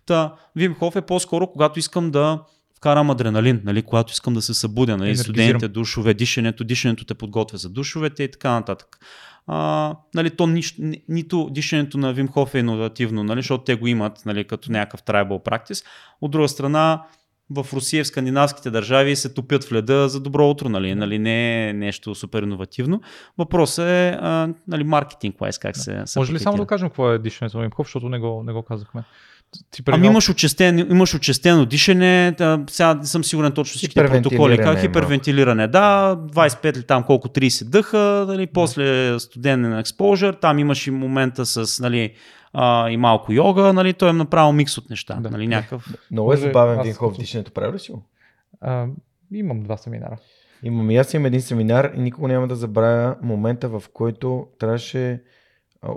Та, Вим Хоф е по-скоро, когато искам да вкарам адреналин, нали, когато искам да се събудя, нали, студените душове, дишането, дишането те подготвя за душовете и така нататък. А, нали, то ни, ни, нито дишането на Вимхоф е иновативно, нали, защото те го имат нали, като някакъв tribal practice. От друга страна, в Русия, в скандинавските държави се топят в леда за добро утро, нали, нали не е нещо супер иновативно. Въпросът е а, нали, маркетинг, как да. се, се Може ли само да кажем какво е дишането на Вимхоф, защото не го, не го казахме? Ти ами имаш очестено, имаш очестено дишане, да, сега не съм сигурен точно всички протоколи. Как хипервентилиране, да, 25 или там колко 30 дъха, нали, после студен експожър, там имаш и момента с нали, а, и малко йога, нали, той е направил микс от неща. Да. Нали, някакъв... Много е забавен Винхов дишането, прави ли си го? Имам два семинара. Имам и аз имам един семинар и никога няма да забравя момента, в който трябваше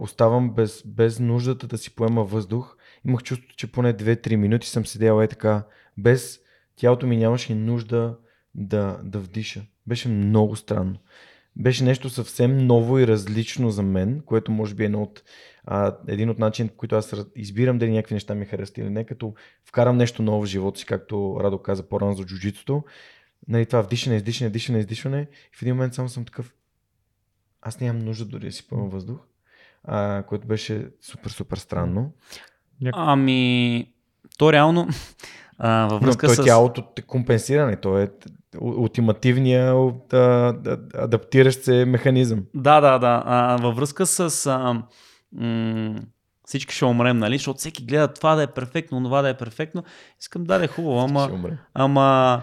оставам без, без нуждата да си поема въздух имах чувство, че поне 2-3 минути съм седял е така, без тялото ми нямаше нужда да, да вдиша. Беше много странно. Беше нещо съвсем ново и различно за мен, което може би е едно от, а, един от начините, в които аз избирам дали някакви неща ми харесат или не, като вкарам нещо ново в живота си, както Радо каза по-рано за джуджитото. Нали, това вдишане, издишане, издишане, издишане. И в един момент само съм такъв. Аз нямам нужда дори да си поема въздух, а, което беше супер, супер странно. Ами, то реално а, във връзка Но той с... тялото те компенсира, не? То е ултимативния адаптиращ се механизъм. Да, да, да. А, във връзка с, а, м- всички ще умрем, нали? Защото всеки гледа това да е перфектно, това да е перфектно. Искам да е хубаво, Ще ама, ама,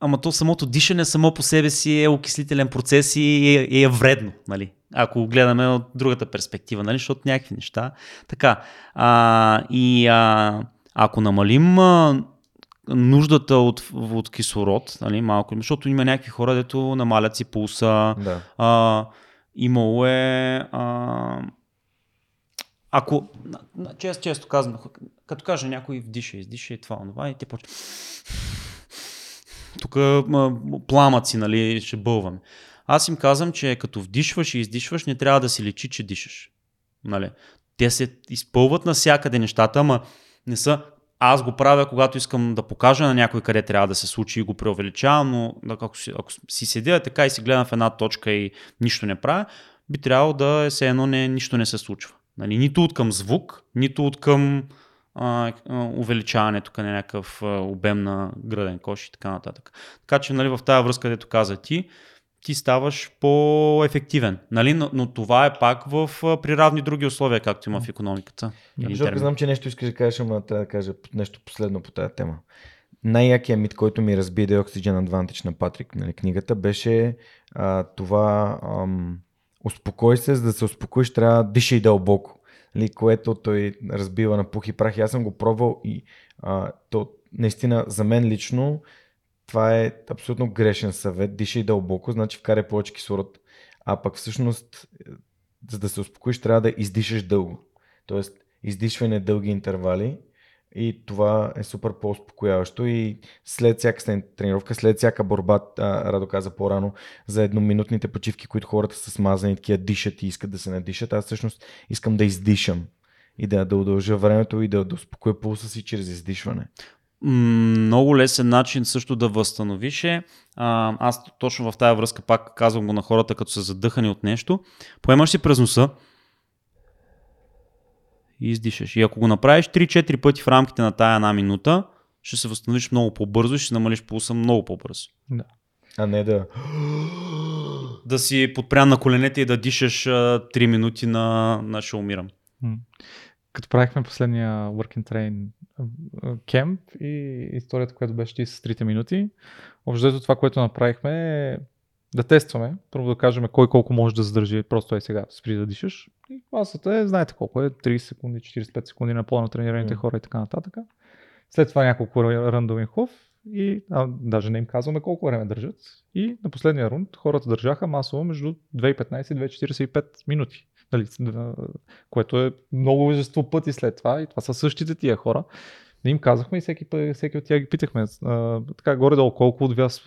ама то самото дишане само по себе си е окислителен процес и е, е вредно, нали? Ако гледаме от другата перспектива, нали? Защото някакви неща. Така. А, и а, ако намалим а, нуждата от, от кислород, нали, малко, защото има някакви хора, дето намалят си пулса, Да. а, имало е. А, ако, често, често казвам, като каже някой вдиша, издиша и това, онова, и те почва. Тук пламъци, нали, ще бълваме. Аз им казвам, че като вдишваш и издишваш, не трябва да си личи, че дишаш. Нали? Те се изпълват навсякъде нещата, ама не са аз го правя, когато искам да покажа на някой къде трябва да се случи и го преувеличавам, но ако си, ако си седя така и си гледам в една точка и нищо не правя, би трябвало да е все едно не, нищо не се случва. Нали, нито от към звук, нито от към а, увеличаване тук на някакъв обем на гръден кош и така нататък. Така че нали, в тази връзка, където каза ти, ти ставаш по-ефективен. Нали? Но, но това е пак в, а, при равни други условия, както има в економиката. Или Жорка, знам, че нещо искаш да кажеш, ама да кажа нещо последно по тази тема. Най-якият мит, който ми разби The Oxygen Advantage на Патрик, нали, книгата, беше а, това ам, успокой се, за да се успокоиш, трябва да дишай дълбоко. Нали, което той разбива на пух и прах. И аз съм го пробвал и а, то наистина за мен лично това е абсолютно грешен съвет. Дишай дълбоко, значи вкарай повече кислород. А пък всъщност, за да се успокоиш, трябва да издишаш дълго. Тоест, издишване дълги интервали и това е супер по-успокояващо и след всяка тренировка, след всяка борба, Радо каза по-рано, за едноминутните почивки, които хората са смазани, такива дишат и искат да се надишат, аз всъщност искам да издишам и да, да удължа времето и да, да успокоя пулса си чрез издишване. Много лесен начин също да възстановиш е. Аз точно в тази връзка пак казвам го на хората, като са задъхани от нещо. Поемаш си през носа и издишаш. И ако го направиш 3-4 пъти в рамките на тая една минута, ще се възстановиш много по-бързо и ще намалиш пулса много по-бързо. А не да... Да си подпрян на коленете и да дишаш а, 3 минути на, на ще умирам. Като правихме последния Work and Train кемп и историята, която беше ти с 3 минути, общо това, което направихме е да тестваме, първо да кажем кой колко може да задържи, просто е сега, спри да дишаш. И масата е, знаете колко е, 30 секунди, 45 секунди на плано тренираните М. хора и така нататък. След това няколко рандоми хув и а, даже не им казваме колко време държат. И на последния рунд хората държаха масово между 2,15 и 2,45 минути. Нали, което е много множество пъти след това и това са същите тия хора. Не им казахме и всеки, всеки от тях ги питахме а, така горе-долу колко от вас,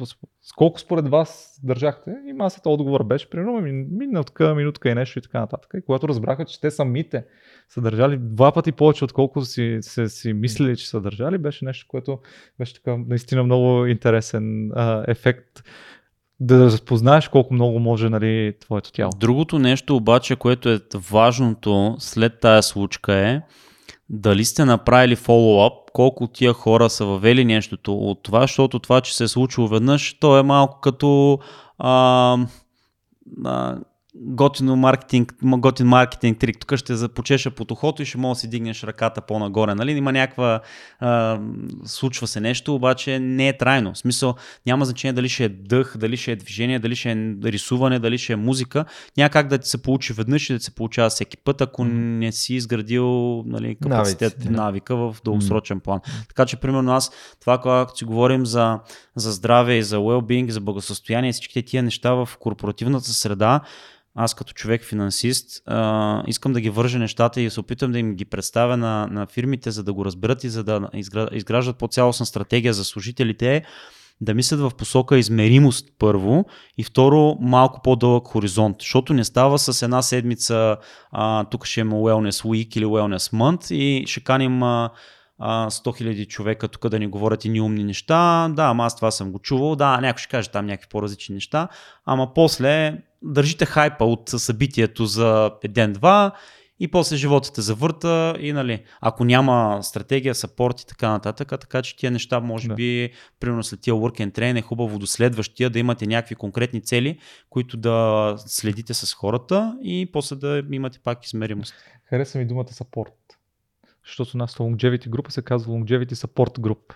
колко според вас държахте и масата отговор беше примерно ми- минутка, минутка и нещо и така нататък. И когато разбраха, че те самите са държали два пъти повече, отколко си, се, си мислили, че са държали, беше нещо, което беше така наистина много интересен а, ефект да разпознаеш колко много може нали, твоето тяло. Другото нещо обаче, което е важното след тая случка е дали сте направили фоллоуап, колко от тия хора са въвели нещото от това, защото това, че се е случило веднъж, то е малко като а, а, готино маркетинг, готин маркетинг трик. Тук ще започеша под ухото и ще мога да си дигнеш ръката по-нагоре. Нали? Има някаква... А, случва се нещо, обаче не е трайно. В смисъл, няма значение дали ще е дъх, дали ще е движение, дали ще е рисуване, дали ще е музика. Няма как да ти се получи веднъж и да се получава всеки път, ако не си изградил нали, капацитет, Навиците. навика в дългосрочен план. Така че, примерно, аз това, когато си говорим за, за здраве и за well-being, за благосъстояние, всичките тия неща в корпоративната среда, аз като човек финансист а, искам да ги вържа нещата и се опитам да им ги представя на, на фирмите, за да го разберат и за да изгра- изграждат по-цялостна стратегия за служителите да мислят в посока измеримост първо и второ малко по-дълъг хоризонт, защото не става с една седмица а, тук ще има Wellness Week или Wellness Month и ще каним а, 100 000 човека тук да ни говорят и ни умни неща. Да, ама аз това съм го чувал. Да, някой ще каже там някакви по-различни неща. Ама после държите хайпа от събитието за ден-два и после живота те завърта и нали, ако няма стратегия, сапорт и така нататък, така че тия неща може Да. би, примерно след тия work and train е хубаво до следващия да имате някакви конкретни цели, които да следите с хората и после да имате пак измеримост. Хареса ми думата support. Защото нас longevity група се казва longevity support group.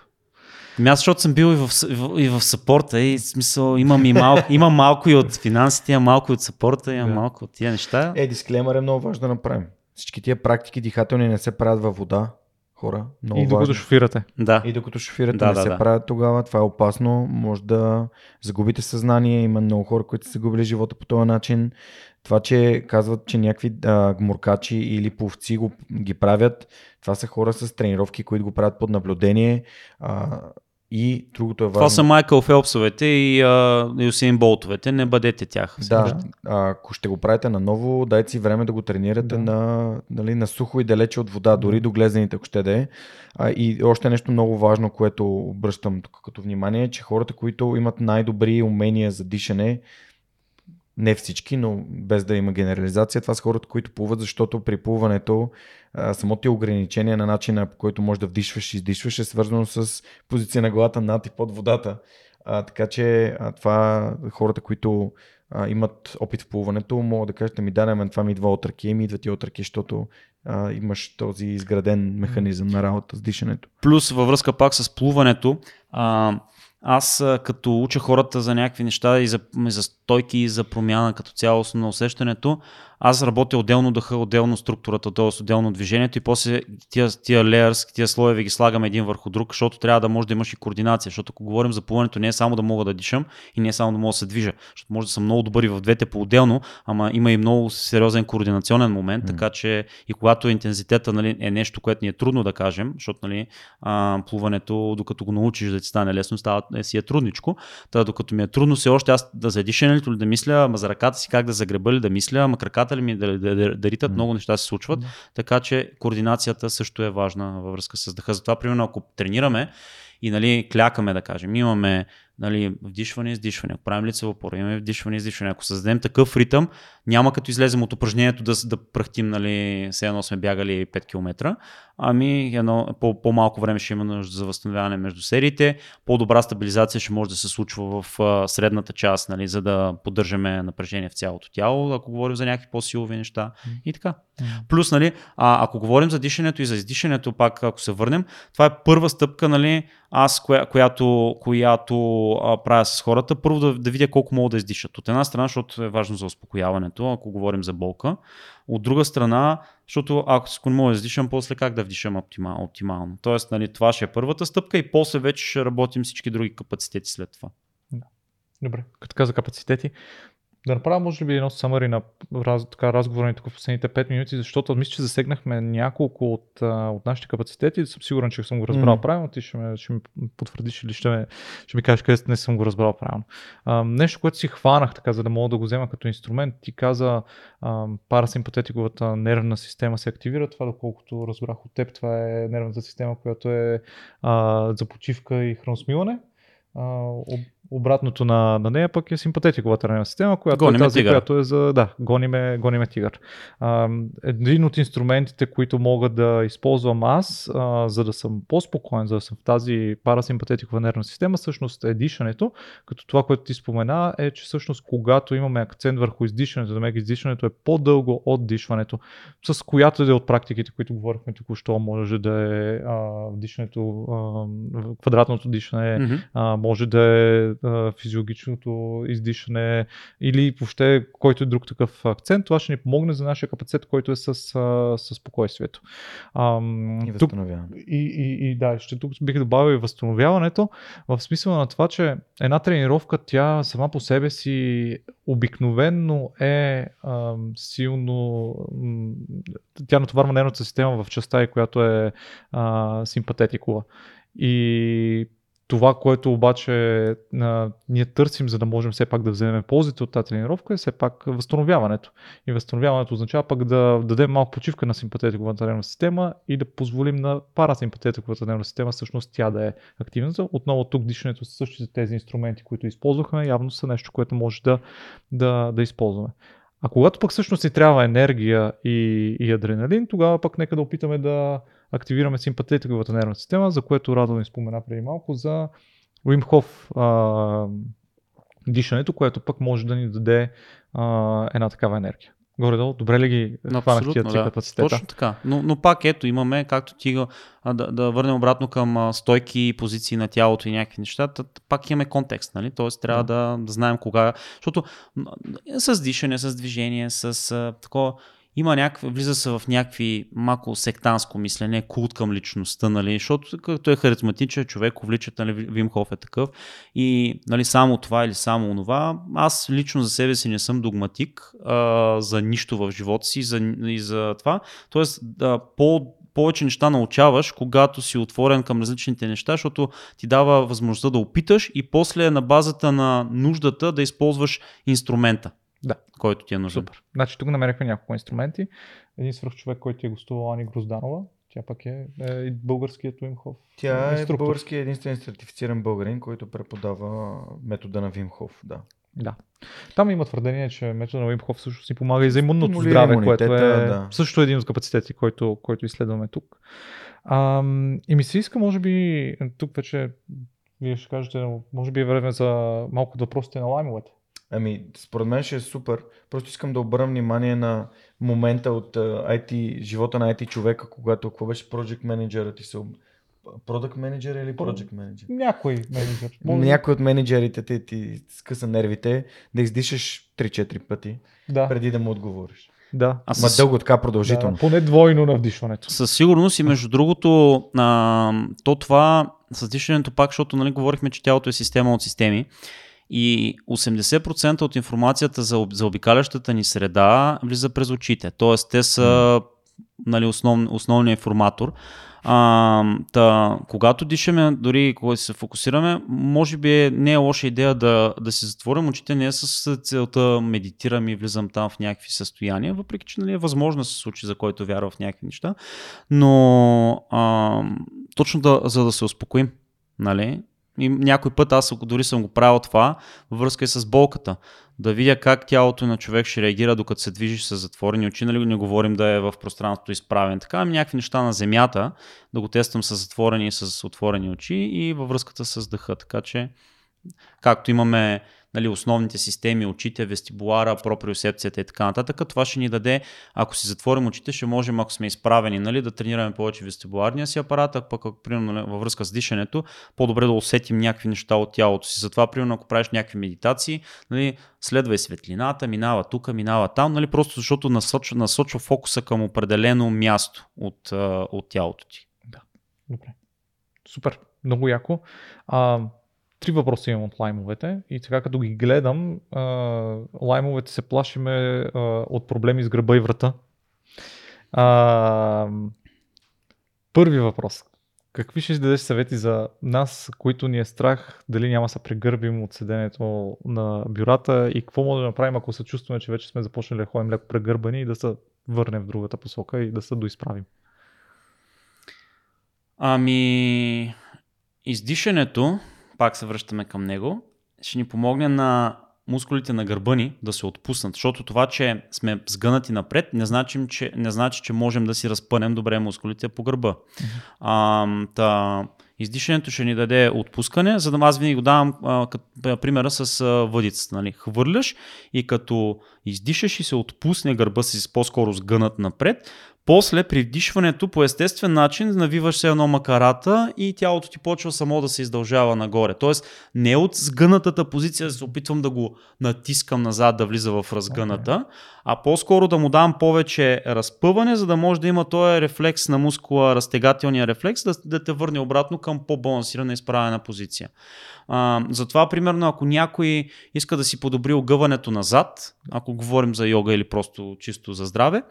Ами аз, защото съм бил и в, и в сапорта и в смисъл имам, и малко, имам малко и от финансите, имам малко и от сапорта, имам Да. малко от тия неща. Е, дисклеймър е много важно да направим. Всички тия практики дихателни не се правят във вода, хора. Много и докато важно. шофирате. Да. И докато шофирате Да, не да, се да. правят тогава, това е опасно, може да загубите съзнание, има много хора, които са загубили живота по този начин. Това, че казват, че някакви а, гмуркачи или пловци го, ги правят, това са хора с тренировки, които го правят под наблюдение. А, и другото е важно. Това са Майкъл Фелпсовете и, а, и Усейн Болтовете, не бъдете тях. Да, ако ще го правите наново, дайте си време да го тренирате Да. на, нали, на сухо и далече от вода, дори до глезените, ако ще да е. А, и още нещо много важно, което обръщам тук като внимание, е, че хората, които имат най-добри умения за дишане, не всички, но без да има генерализация, това са хората, които плуват, защото при плуването самото ограничение на начина по който можеш да вдишваш и издишваш е свързано с позиция на главата над и под водата. А, така че а, това хората, които а, имат опит в плуването, могат да кажат, ми да, мен това ми идва от ръки, ми идват и от ръки, защото а, имаш този изграден механизъм на работа с дишането. Плюс във връзка пак с плуването, а, аз като уча хората за някакви неща и за, и за стойки и за промяна като цялостно на усещането, аз работя отделно дъха, отделно структурата, т.е. отделно движението и после тия, тия layers, тия слоеве ги слагам един върху друг, защото трябва да може да имаш и координация, защото ако говорим за плуването не е само да мога да дишам и не е само да мога да се движа, защото може да съм много добър и в двете по-отделно, ама има и много сериозен координационен момент, М. така че и когато интензитета нали, е нещо, което ни е трудно да кажем, защото нали, а, плуването, докато го научиш да ти стане лесно, става, е, си е трудничко. Та, докато ми е трудно все още аз да за дишането ли да мисля, ама за ръката си как да загреба ли да мисля, ама краката ли ми да, да, да, да ритат, М. много неща се случват. Да. Така че координацията също е важна във връзка с дъха. Затова, примерно, ако тренираме и нали, клякаме, да кажем, имаме нали, вдишване издишване, ако правим лицево опора, имаме вдишване издишване. Ако създадем такъв ритъм, няма като излезем от упражнението да, да прахтим, нали, все едно сме бягали 5 км, ами едно, по, по-малко време ще има нужда за възстановяване между сериите, по-добра стабилизация ще може да се случва в а, средната част, нали, за да поддържаме напрежение в цялото тяло, ако говорим за някакви по-силови неща и така. Плюс, нали, а, ако говорим за дишането и за издишането, пак ако се върнем, това е първа стъпка, нали, аз, коя, която, която а, правя с хората, първо да, да видя колко могат да издишат. От една страна, защото е важно за успокояването, ако говорим за болка. От друга страна, защото ако ако не мога да издишам, после как да вдишам оптимал, оптимално. Тоест, нали, това ще е първата стъпка и после вече ще работим всички други капацитети след това. Добре, като каза капацитети, да направя може би едно самари на раз, така, разговора тук в последните 5 минути, защото мисля, че засегнахме няколко от, от нашите капацитети. Съм сигурен, че съм го разбрал Мгм. правилно. Ти ще, ме, ще ми потвърдиш или ще, ме, ще ми кажеш къде не съм го разбрал правилно. А, нещо, което си хванах, така, за да мога да го взема като инструмент. Ти каза, а, парасимпатетиковата нервна система се активира. Това, доколкото разбрах от теб, това е нервната система, която е а, за почивка и храносмиване. А, об- обратното на, на нея пък е симпатетиковата нервна система, която Гониме е тази, тигър. която е за... Да, гониме, гониме тигър. А, един от инструментите, които мога да използвам аз, а, за да съм по-спокоен, за да съм в тази парасимпатетикова нервна система, всъщност е дишането, като това, което ти спомена е, че всъщност когато имаме акцент върху издишането, да издишането е по-дълго от дишването, с която да е от практиките, които говорихме току-що, може да е а, дишането, а, квадратното дишане, Мгм. а, може да е физиологичното издишане или въобще който е друг такъв акцент. Това ще ни помогне за нашия капацитет, който е с, с спокойствието. Ам, И тук, възстановяване. и, и, и да, ще тук бих добавил и възстановяването, в смисъл на това, че една тренировка, тя сама по себе си обикновенно е ам, силно, тя натоварва нервната система в частта, и която е а, симпатетикова. И това, което обаче а, ние търсим, за да можем все пак да вземем ползите от тази тренировка, е все пак възстановяването. И възстановяването означава пак да дадем малко почивка на симпатетиковата нервна система и да позволим на парасимпатетиковата нервна система всъщност тя да е активната. Отново тук дишането са същите тези инструменти, които използвахме, явно са нещо, което може да, да, да използваме. А когато пък всъщност си трябва енергия и, и адреналин, тогава пък нека да опитаме да активираме симпатетиковата нервна система, за което Радо ни спомена преди малко за а, дишането, което пък може да ни даде а, една такава енергия. Горе-долу, добре ли ги хванах тия три да. капацитета? Точно така. Но, но пак ето имаме, както ти а, да, да върнем обратно към а, стойки и позиции на тялото и някакви неща, тът, пак имаме контекст, нали? Тоест трябва да, да знаем кога, защото с дишане, с движение, с а, такова, има някакви, влиза се в някакви малко сектанско мислене, култ към личността, нали, защото като е харизматичен човек, увличат, нали, Вим Хоф е такъв. И нали, само това или само онова, аз лично за себе си не съм догматик а, за нищо в живота си за, и за това, т.е. Да, по повече неща научаваш, когато си отворен към различните неща, защото ти дава възможността да опиташ и после на базата на нуждата да използваш инструмента Да. който ти е нужен. Супер. Значи тук намерихме няколко инструменти. Един свръх човек, който е гостувал Ани Грозданова. Тя пък е, е и българският Уимхов. Тя е инструктор. български единствен сертифициран българин, който преподава метода на Вим Хоф. Да. Да. Там има твърдение, че метода на Уимхов също си помага и за имунното Стимулира здраве, което е да. също един от капацитети, който, който изследваме тук. Ам, и ми се иска, може би, тук вече вие ще кажете, може би е време за малко от въпросите на лаймовете. Ами, според мен ще е супер. Просто искам да обърна внимание на момента от а, IT, живота на IT човека, когато какво беше Project Manager ти се... Product Manager или Project Manager? Някой менеджер. Може... Някой от менеджерите ти, ти скъса нервите да издишаш 3-4 пъти, Да, преди да му отговориш. да. А Ма с, дълго така продължително. да. Поне двойно на вдишването. със сигурност и между другото, а, то това с дишането пак, защото нали, говорихме, че тялото е система от системи и 80% от информацията за, за обикалящата ни среда влиза през очите. Тоест, те са нали, основ, основният информатор. А, та, когато дишаме, дори когато се фокусираме, може би не е лоша идея да, да си затворим очите, не е с целта медитирам и влизам там в някакви състояния, въпреки че нали, е възможно да се случи, за който вярва в някакви неща, но а, точно да, за да се успокоим, нали? И някой път аз дори съм го правил това във връзка и с болката. Да видя как тялото на човек ще реагира докато се движиш с затворени очи, нали не говорим да е в пространството изправен. Така, ами някакви неща на земята, да го тествам с затворени и с отворени очи и във връзката с дъха. Така че, както имаме нали, основните системи, очите, вестибулара, проприосепцията и така нататък, това ще ни даде, ако си затворим очите, ще можем, ако сме изправени, нали, да тренираме повече вестибуларния си апарат, а пък ако, примерно, нали, във връзка с дишането, по-добре да усетим някакви неща от тялото си. Затова, примерно, ако правиш някакви медитации, нали, следвай светлината, минава тук, минава там, нали, просто защото насочва, насочва фокуса към определено място от, от тялото ти. Добре. Супер. Много яко. А, три въпроса имам от лаймовете и сега като ги гледам, а, лаймовете се плашиме а, от проблеми с гръба и врата. А, първи въпрос. Какви ще дадеш съвети за нас, които ни е страх, дали няма се прегърбим от седенето на бюрата и какво може да направим, ако се чувстваме, че вече сме започнали да ходим леко прегърбани и да се върнем в другата посока и да се доизправим? Ами, издишането, пак се връщаме към него, ще ни помогне на мускулите на гърба ни да се отпуснат, защото това, че сме сгънати напред, не значи, че, не значи, че можем да си разпънем добре мускулите по гърба. А, та, издишането ще ни даде отпускане, за да аз винаги го давам а, като, примера с а, въдицата. Нали? Хвърляш и като издишаш и се отпусне гърба си по-скоро сгънат напред, после при вдишването по естествен начин навиваш се едно макарата и тялото ти почва само да се издължава нагоре. Тоест не от сгънатата позиция да се опитвам да го натискам назад да влиза в разгъната, а по-скоро да му дам повече разпъване, за да може да има този рефлекс на мускула, разтегателния рефлекс, да, да те върне обратно към по-балансирана изправена позиция. А, затова, примерно, ако някой иска да си подобри огъването назад, ако говорим за йога или просто чисто за здраве,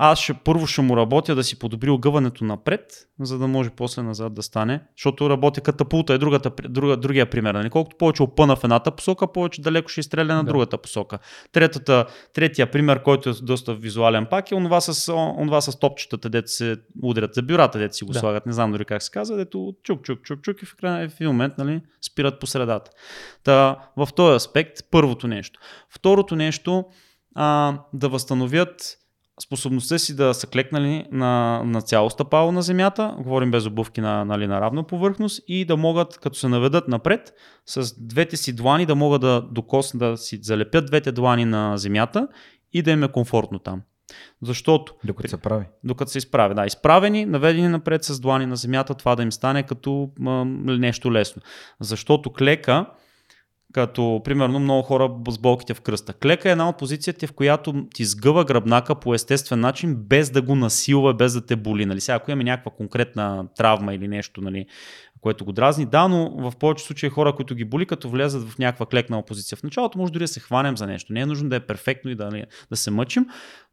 аз ще, първо ще му работя да си подобри огъването напред, за да може после назад да стане, защото работя катапулта е другата, друга, другия пример. Нали? Колкото повече опъна в едната посока, повече далеко ще изстреля на Да. другата посока. Третата, третия пример, който е доста визуален пак е онова с, онова с топчетата, дето се удрят за бюрата, дето си го Да. слагат, не знам дори как се казва, дето чук, чук, чук, чук и в, край, в момент нали, спират по средата. Та, в този аспект, първото нещо. Второто нещо, а, да възстановят способността си да са клекнали на, на цяло стъпало на земята, говорим без обувки на, нали, на равна повърхност и да могат, като се наведат напред, с двете си длани да могат да докоснат, да си залепят двете длани на земята и да им е комфортно там. Защото Докато се прави. докато се изправи. Да, изправени, наведени напред с длани на земята, това да им стане като м- нещо лесно. Защото клека, като примерно много хора с болките в кръста. Клека е една от позициите, в която ти сгъва гръбнака по естествен начин, без да го насилва, без да те боли. Нали? Сега, ако имаме някаква конкретна травма или нещо, нали, което го дразни. Да, но в повече случаи хора, които ги боли, като влезат в някаква клекнала позиция. В началото може дори да се хванем за нещо. Не е нужно да е перфектно и да, нали, да се мъчим,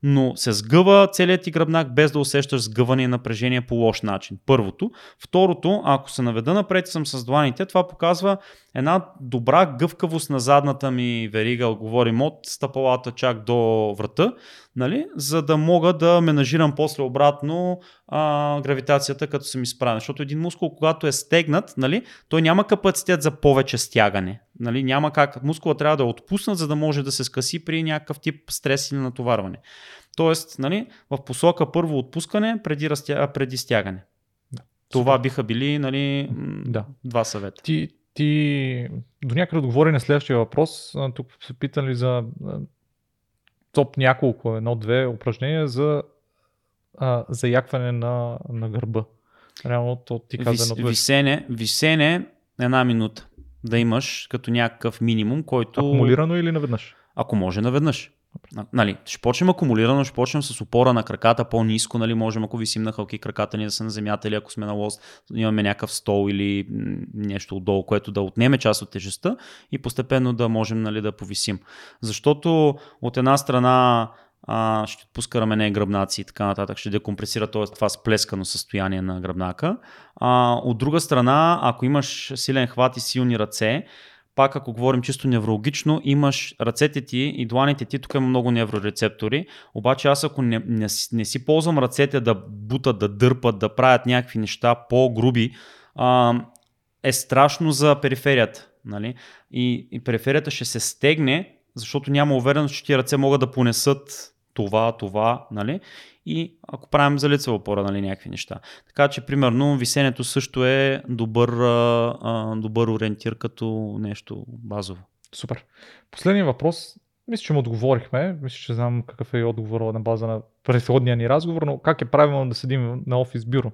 но се сгъва целият ти гръбнак без да усещаш сгъване и напрежение по лош начин. Първото. Второто, ако се наведа напред съм с дланите, това показва една добра гъвкавост на задната ми верига, говорим от стъпалата чак до врата, нали, за да мога да менажирам после обратно а, гравитацията, като съм изправен. Защото един мускул, когато е стегнат, нали, той няма капацитет за повече стягане. Нали, няма как. Мускула трябва да е отпуснат, за да може да се скъси при някакъв тип стрес или натоварване. Тоест, нали, в посока първо отпускане преди, разтя... преди стягане. Да. Това биха били нали, Да. два съвета. Ти, ти до някъде отговори на следващия въпрос. Тук се питали за топ няколко, едно-две упражнения за а, заякване на, на гърба. Реално то ти каза Вис, едно висене, висене една минута да имаш като някакъв минимум, който... Акумулирано или наведнъж? Ако може наведнъж. Нали, ще почнем акумулирано, ще почнем с опора на краката по-низко, нали, можем ако висим на хълки краката ни да са на земята или ако сме на лост, имаме някакъв стол или нещо отдолу, което да отнеме част от тежестта и постепенно да можем нали, да повисим. Защото от една страна а, ще отпуска рамене, гръбнаци и така нататък, ще декомпресира т.е. това сплескано състояние на гръбнака. А, от друга страна, ако имаш силен хват и силни ръце, пак ако говорим чисто неврологично, имаш ръцете ти и дланите ти, тук има много неврорецептори, обаче аз ако не, не, не си ползвам ръцете да бутат, да дърпат, да правят някакви неща по-груби, а, е страшно за периферията. Нали? И, и периферията ще се стегне, защото няма увереност, че тия ръце могат да понесат това, това, нали? И ако правим за лицева опора, нали, някакви неща. Така че, примерно, висенето също е добър, а, добър ориентир като нещо базово. Супер. Последният въпрос, мисля, че му отговорихме. Мисля, че знам какъв е отговор на база на предходния ни разговор, но как е правилно да седим на офис бюро?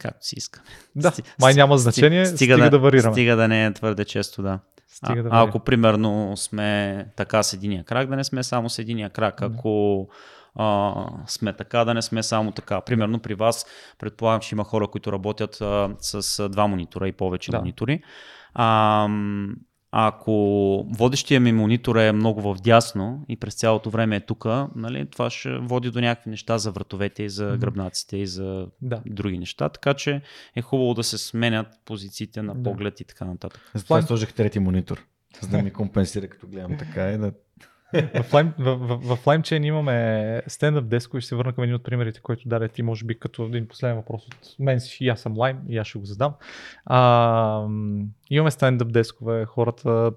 Както си искаме. Да, май няма значение, стига, да, варираме. Стига да не е твърде често, да. Стига да а ако примерно сме така с единия крак, да не сме само с единия крак. Ако а, сме така, да не сме само така. Примерно при вас, предполагам, че има хора, които работят а, с а, два монитора и повече Да. монитори. А, ако водещия ми монитор е много в дясно и през цялото време е тук, нали, това ще води до някакви неща за вратовете и за гръбнаците и за Да. други неща, така че е хубаво да се сменят позициите на Да. поглед и така нататък. Затова План- сложих трети монитор. За да ми компенсира като гледам така и да... В, Lime, LimeChain имаме стендъп деско и ще се върна към един от примерите, който даде ти, може би като един последен въпрос от мен си. И аз съм Lime и аз ще го задам. А, имаме стендъп дескове, хората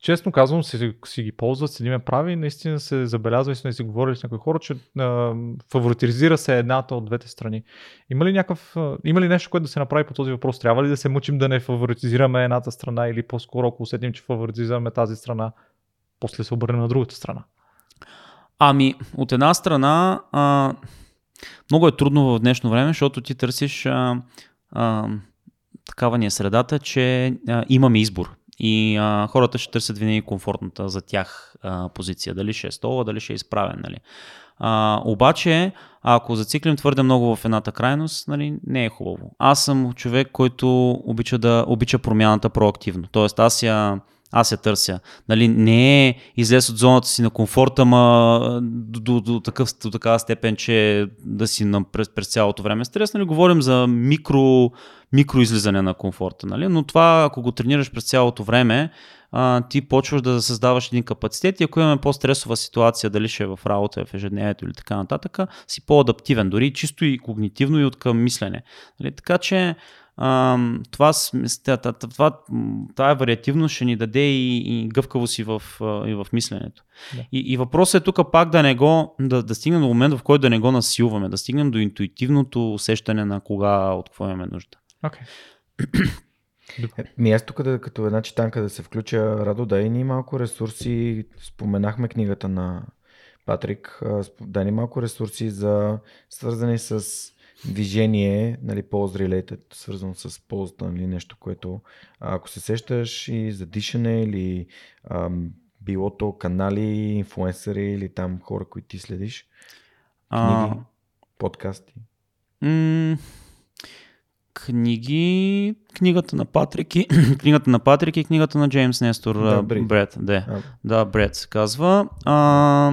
честно казвам, си, си ги ползват, седиме прави. Наистина се забелязва и сме си говорили с някои хора, че а, фаворитизира се едната от двете страни. Има ли, някакъв, а, има ли нещо, което да се направи по този въпрос? Трябва ли да се мъчим да не фаворитизираме едната страна или по-скоро, ако усетим, че фаворитизираме тази страна, после се обърнем на другата страна? Ами, от една страна, а, много е трудно в днешно време, защото ти търсиш а, а, такава ни е средата, че а, имаме избор. И а, хората ще търсят винаги комфортната за тях а, позиция. Дали ще е стола, дали ще е изправен. Нали. А, обаче, ако зациклим твърде много в едната крайност, нали, не е хубаво. Аз съм човек, който обича, да, обича промяната проактивно. Тоест, аз я, аз я търся. Нали, не е излез от зоната си на комфорта, ма до, до, до, такъв, до такава степен, че да си на, през, през цялото време стрес. Нали, говорим за микро, микро излизане на комфорта. Нали? Но това, ако го тренираш през цялото време, а, ти почваш да създаваш един капацитет и ако имаме по-стресова ситуация, дали ще е в работа, в ежедневието или така нататък, си по-адаптивен, дори чисто и когнитивно и от към мислене. Нали? Така че това, това, това, това вариативност ще ни даде и, и гъвкавост и в, и в мисленето. Да. И, и въпросът е тук пак да не го, да, да стигнем до момент, в който да не го насилваме, да стигнем до интуитивното усещане на кога, от какво имаме нужда. Okay. Ми аз тук да, като една читанка да се включа, Радо, дай ни малко ресурси. Споменахме книгата на Патрик. Дай ни малко ресурси за свързани с движение, нали, pulse related, свързано с ползата, нали, нещо, което ако се сещаш и за дишане или ам, било то канали, инфуенсъри или там хора, които ти следиш, книги, а... подкасти. М- книги, книгата на Патрик и книгата на Патрик и книгата на Джеймс Нестор да, Бред. Бред да. А. да, Бред се казва. А,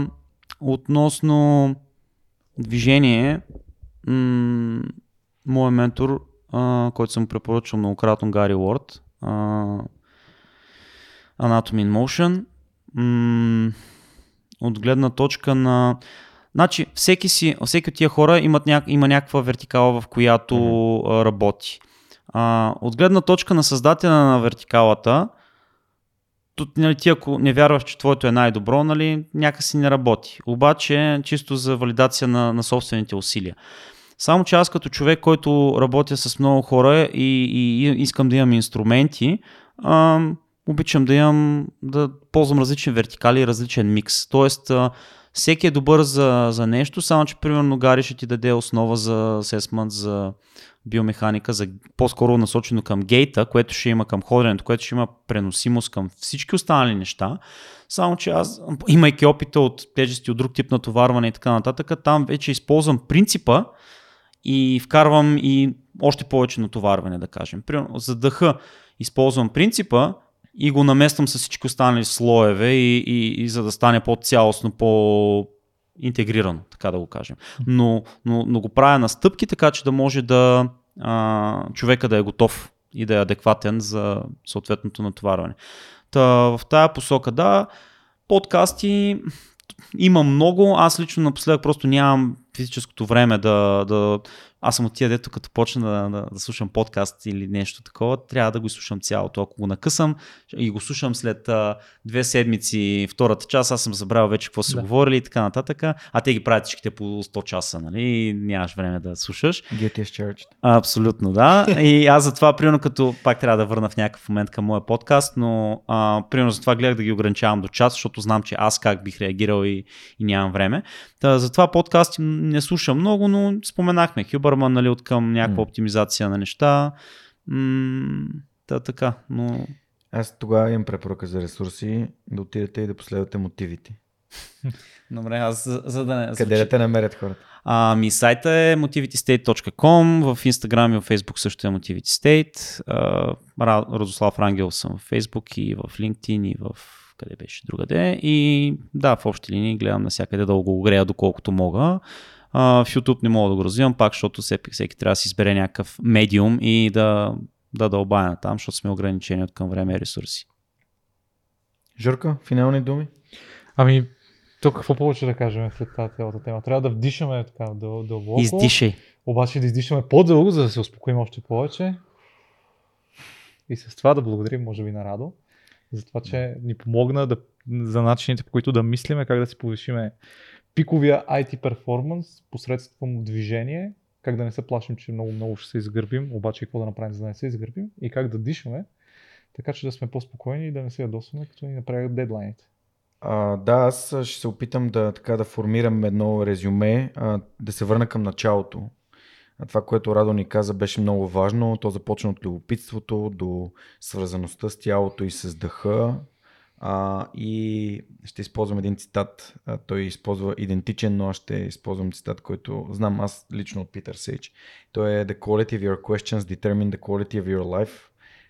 относно движение, м- моят ментор, а, който съм препоръчал многократно, Гари Уорд, а, Anatomy in Motion, м- от гледна точка на Значи, всеки, си, всеки от тия хора имат ня... има някаква вертикала, в която mm-hmm. работи. А, от гледна точка на създателя на вертикалата, тут, нали, ти ако не вярваш, че твоето е най-добро, нали, някакси не работи. Обаче, чисто за валидация на, на собствените усилия. Само че аз като човек, който работя с много хора и, и, искам да имам инструменти, а, обичам да имам, да ползвам различни вертикали и различен микс. Тоест, а, всеки е добър за, за нещо, само че примерно Гари ще ти даде основа за асесмент, за биомеханика, за по-скоро насочено към гейта, което ще има към ходенето, което ще има преносимост към всички останали неща. Само, че аз, имайки опита от тежести, от друг тип натоварване и така нататък, там вече използвам принципа и вкарвам и още повече натоварване, да кажем. За дъха използвам принципа, и го намествам с всички останали слоеве и, и, и за да стане по-цялостно, по интегрирано, така да го кажем. Но, но, но го правя на стъпки, така че да може да а, човека да е готов и да е адекватен за съответното натоварване. Та, в тая посока, да, подкасти има много. Аз лично напоследък просто нямам физическото време да, да, аз съм от тия, дето като почна да, да, да слушам подкаст или нещо такова, трябва да го слушам цялото. Ако го накъсам и го слушам след а, две седмици, втората част, аз съм забравил вече какво са да. говорили и така нататък, а те ги правят всичките по 100 часа, нали? Нямаш време да слушаш. Get charged. Абсолютно, да. И аз затова, примерно, като пак трябва да върна в някакъв момент към моя подкаст, но а, примерно затова гледах да ги ограничавам до час, защото знам, че аз как бих реагирал и, и нямам време. Та, затова подкасти не слушам много, но споменахме Хюбърман, нали, от към някаква оптимизация на неща. М- да, така, но... Аз тогава имам препоръка за ресурси, да отидете и да последвате мотивите. Добре, аз за, за да не... Къде да те намерят хората? Ами сайта е motivitystate.com, в Instagram и в Facebook също е motivitystate. Радослав Рангел съм в Facebook и в LinkedIn и в къде беше другаде. И да, в общи линии гледам навсякъде да го огрея доколкото мога. А, в YouTube не мога да го развивам, пак защото всеки, всеки трябва да си избере някакъв медиум и да, да дълбая там, защото сме ограничени от към време и ресурси. Журка, финални думи? Ами, тук какво повече да кажем след тази цялата тема? Трябва да вдишаме така дълбоко. Издишай. Обаче да издишаме по-дълго, за да се успокоим още повече. И с това да благодарим, може би, на Радо за това, че ни помогна да, за начините, по които да мислиме, как да си повишиме пиковия IT перформанс посредством движение, как да не се плашим, че много-много ще се изгърбим, обаче какво да направим, за да не се изгърбим и как да дишаме, така че да сме по-спокойни и да не се ядосваме, като ни направят дедлайните. А, да, аз ще се опитам да, така, да формирам едно резюме, а, да се върна към началото. А това, което Радо ни каза, беше много важно. То започна от любопитството до свързаността с тялото и с дъха. А, и ще използвам един цитат. А, той използва идентичен, но аз ще използвам цитат, който знам аз лично от Питър Сейдж. Той е The quality of your questions determine the quality of your life.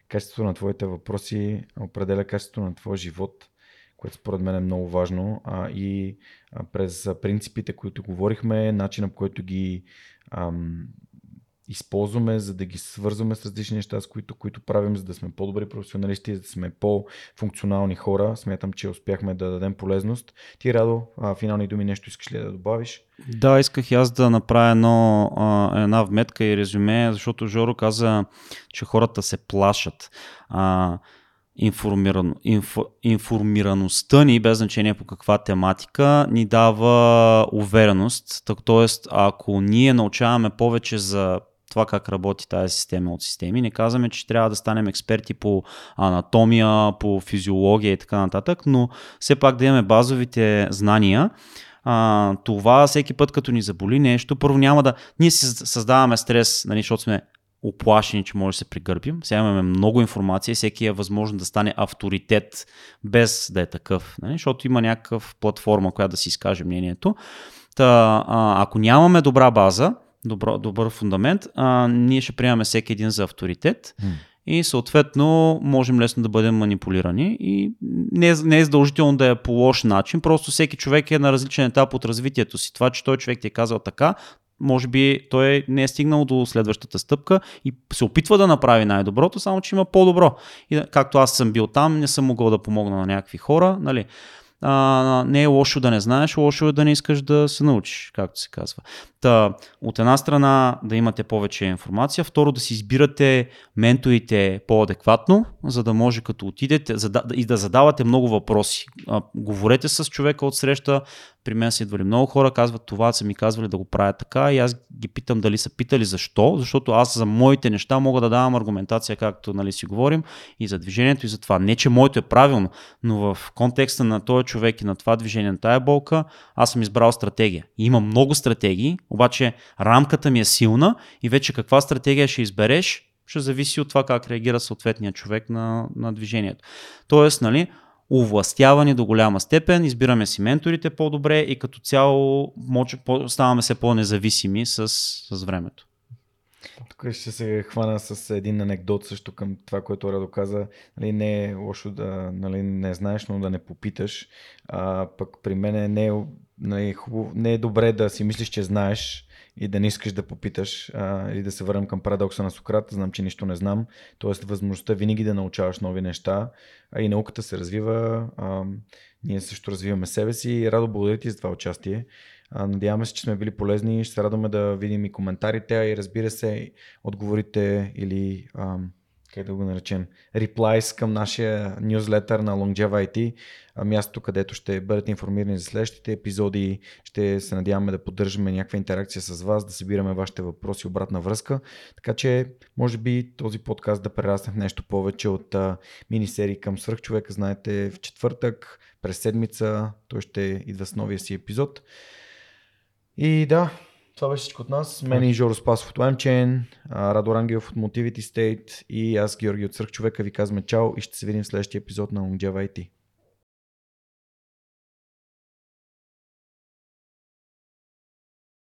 Качеството на твоите въпроси определя качеството на твоя живот, което според мен е много важно. А, и а, през принципите, които говорихме, начина по който ги ам, използваме, за да ги свързваме с различни неща, с които, които правим, за да сме по-добри професионалисти, за да сме по-функционални хора. Смятам, че успяхме да дадем полезност. Ти, Радо, а, финални думи нещо искаш ли да добавиш? Да, исках и аз да направя едно, а, една вметка и резюме, защото Жоро каза, че хората се плашат. А, информиран, инфо, информираността ни, без значение по каква тематика, ни дава увереност. Тоест, ако ние научаваме повече за това как работи тази система от системи. Не казваме, че трябва да станем експерти по анатомия, по физиология и така нататък, но все пак да имаме базовите знания. А, това всеки път, като ни заболи нещо, първо няма да. Ние си създаваме стрес, нали, защото сме оплашени, че може да се пригърбим. Сега имаме много информация всеки е възможно да стане авторитет без да е такъв, нали? защото има някакъв платформа, която да си изкаже мнението. Та, а, ако нямаме добра база, добро, добър фундамент, а, ние ще приемаме всеки един за авторитет mm. и съответно можем лесно да бъдем манипулирани и не е, не е задължително да е по лош начин, просто всеки човек е на различен етап от развитието си. Това, че той човек ти е казал така, може би той не е стигнал до следващата стъпка и се опитва да направи най-доброто, само че има по-добро. И както аз съм бил там, не съм могъл да помогна на някакви хора, нали? А, не е лошо да не знаеш, лошо е да не искаш да се научиш, както се казва. Та, от една страна да имате повече информация, второ да си избирате менторите по-адекватно, за да може като отидете и да задавате много въпроси. А, говорете с човека от среща, при мен са идвали много хора, казват това, са ми казвали да го правя така и аз ги питам дали са питали защо, защото аз за моите неща мога да давам аргументация, както нали, си говорим, и за движението и за това. Не, че моето е правилно, но в контекста на този човек и на това движение, на тая болка, аз съм избрал стратегия. И има много стратегии, обаче рамката ми е силна и вече каква стратегия ще избереш, ще зависи от това как реагира съответният човек на, на движението. Тоест, нали, овластявани до голяма степен, избираме си менторите по-добре и като цяло ставаме се по-независими с, с времето. Тук ще се хвана с един анекдот също към това, което Радо каза. Нали, не е лошо да нали, не знаеш, но да не попиташ. А, пък при мен не е, нали, хубаво, не е добре да си мислиш, че знаеш и да не искаш да попиташ а, или да се върнем към парадокса на Сократ, знам, че нищо не знам. Тоест възможността винаги да научаваш нови неща а и науката се развива. А, ние също развиваме себе си. Радо, благодаря ти за това участие. А, надяваме се, че сме били полезни. Ще се радваме да видим и коментарите, и разбира се, отговорите или а, как да го наречем, replies към нашия нюзлетър на Longeva IT, мястото където ще бъдете информирани за следващите епизоди. Ще се надяваме да поддържаме някаква интеракция с вас, да събираме вашите въпроси, обратна връзка. Така че, може би този подкаст да прерасне в нещо повече от мини-серии към свръхчовека. Знаете, в четвъртък, през седмица, той ще идва с новия си епизод. И да, това беше всичко от нас. Мен и Жоро Спасов от LimeChain, Радо Рангелов от Motivity State и аз, Георги от Сърх човека, ви казваме чао и ще се видим в следващия епизод на Longeva IT.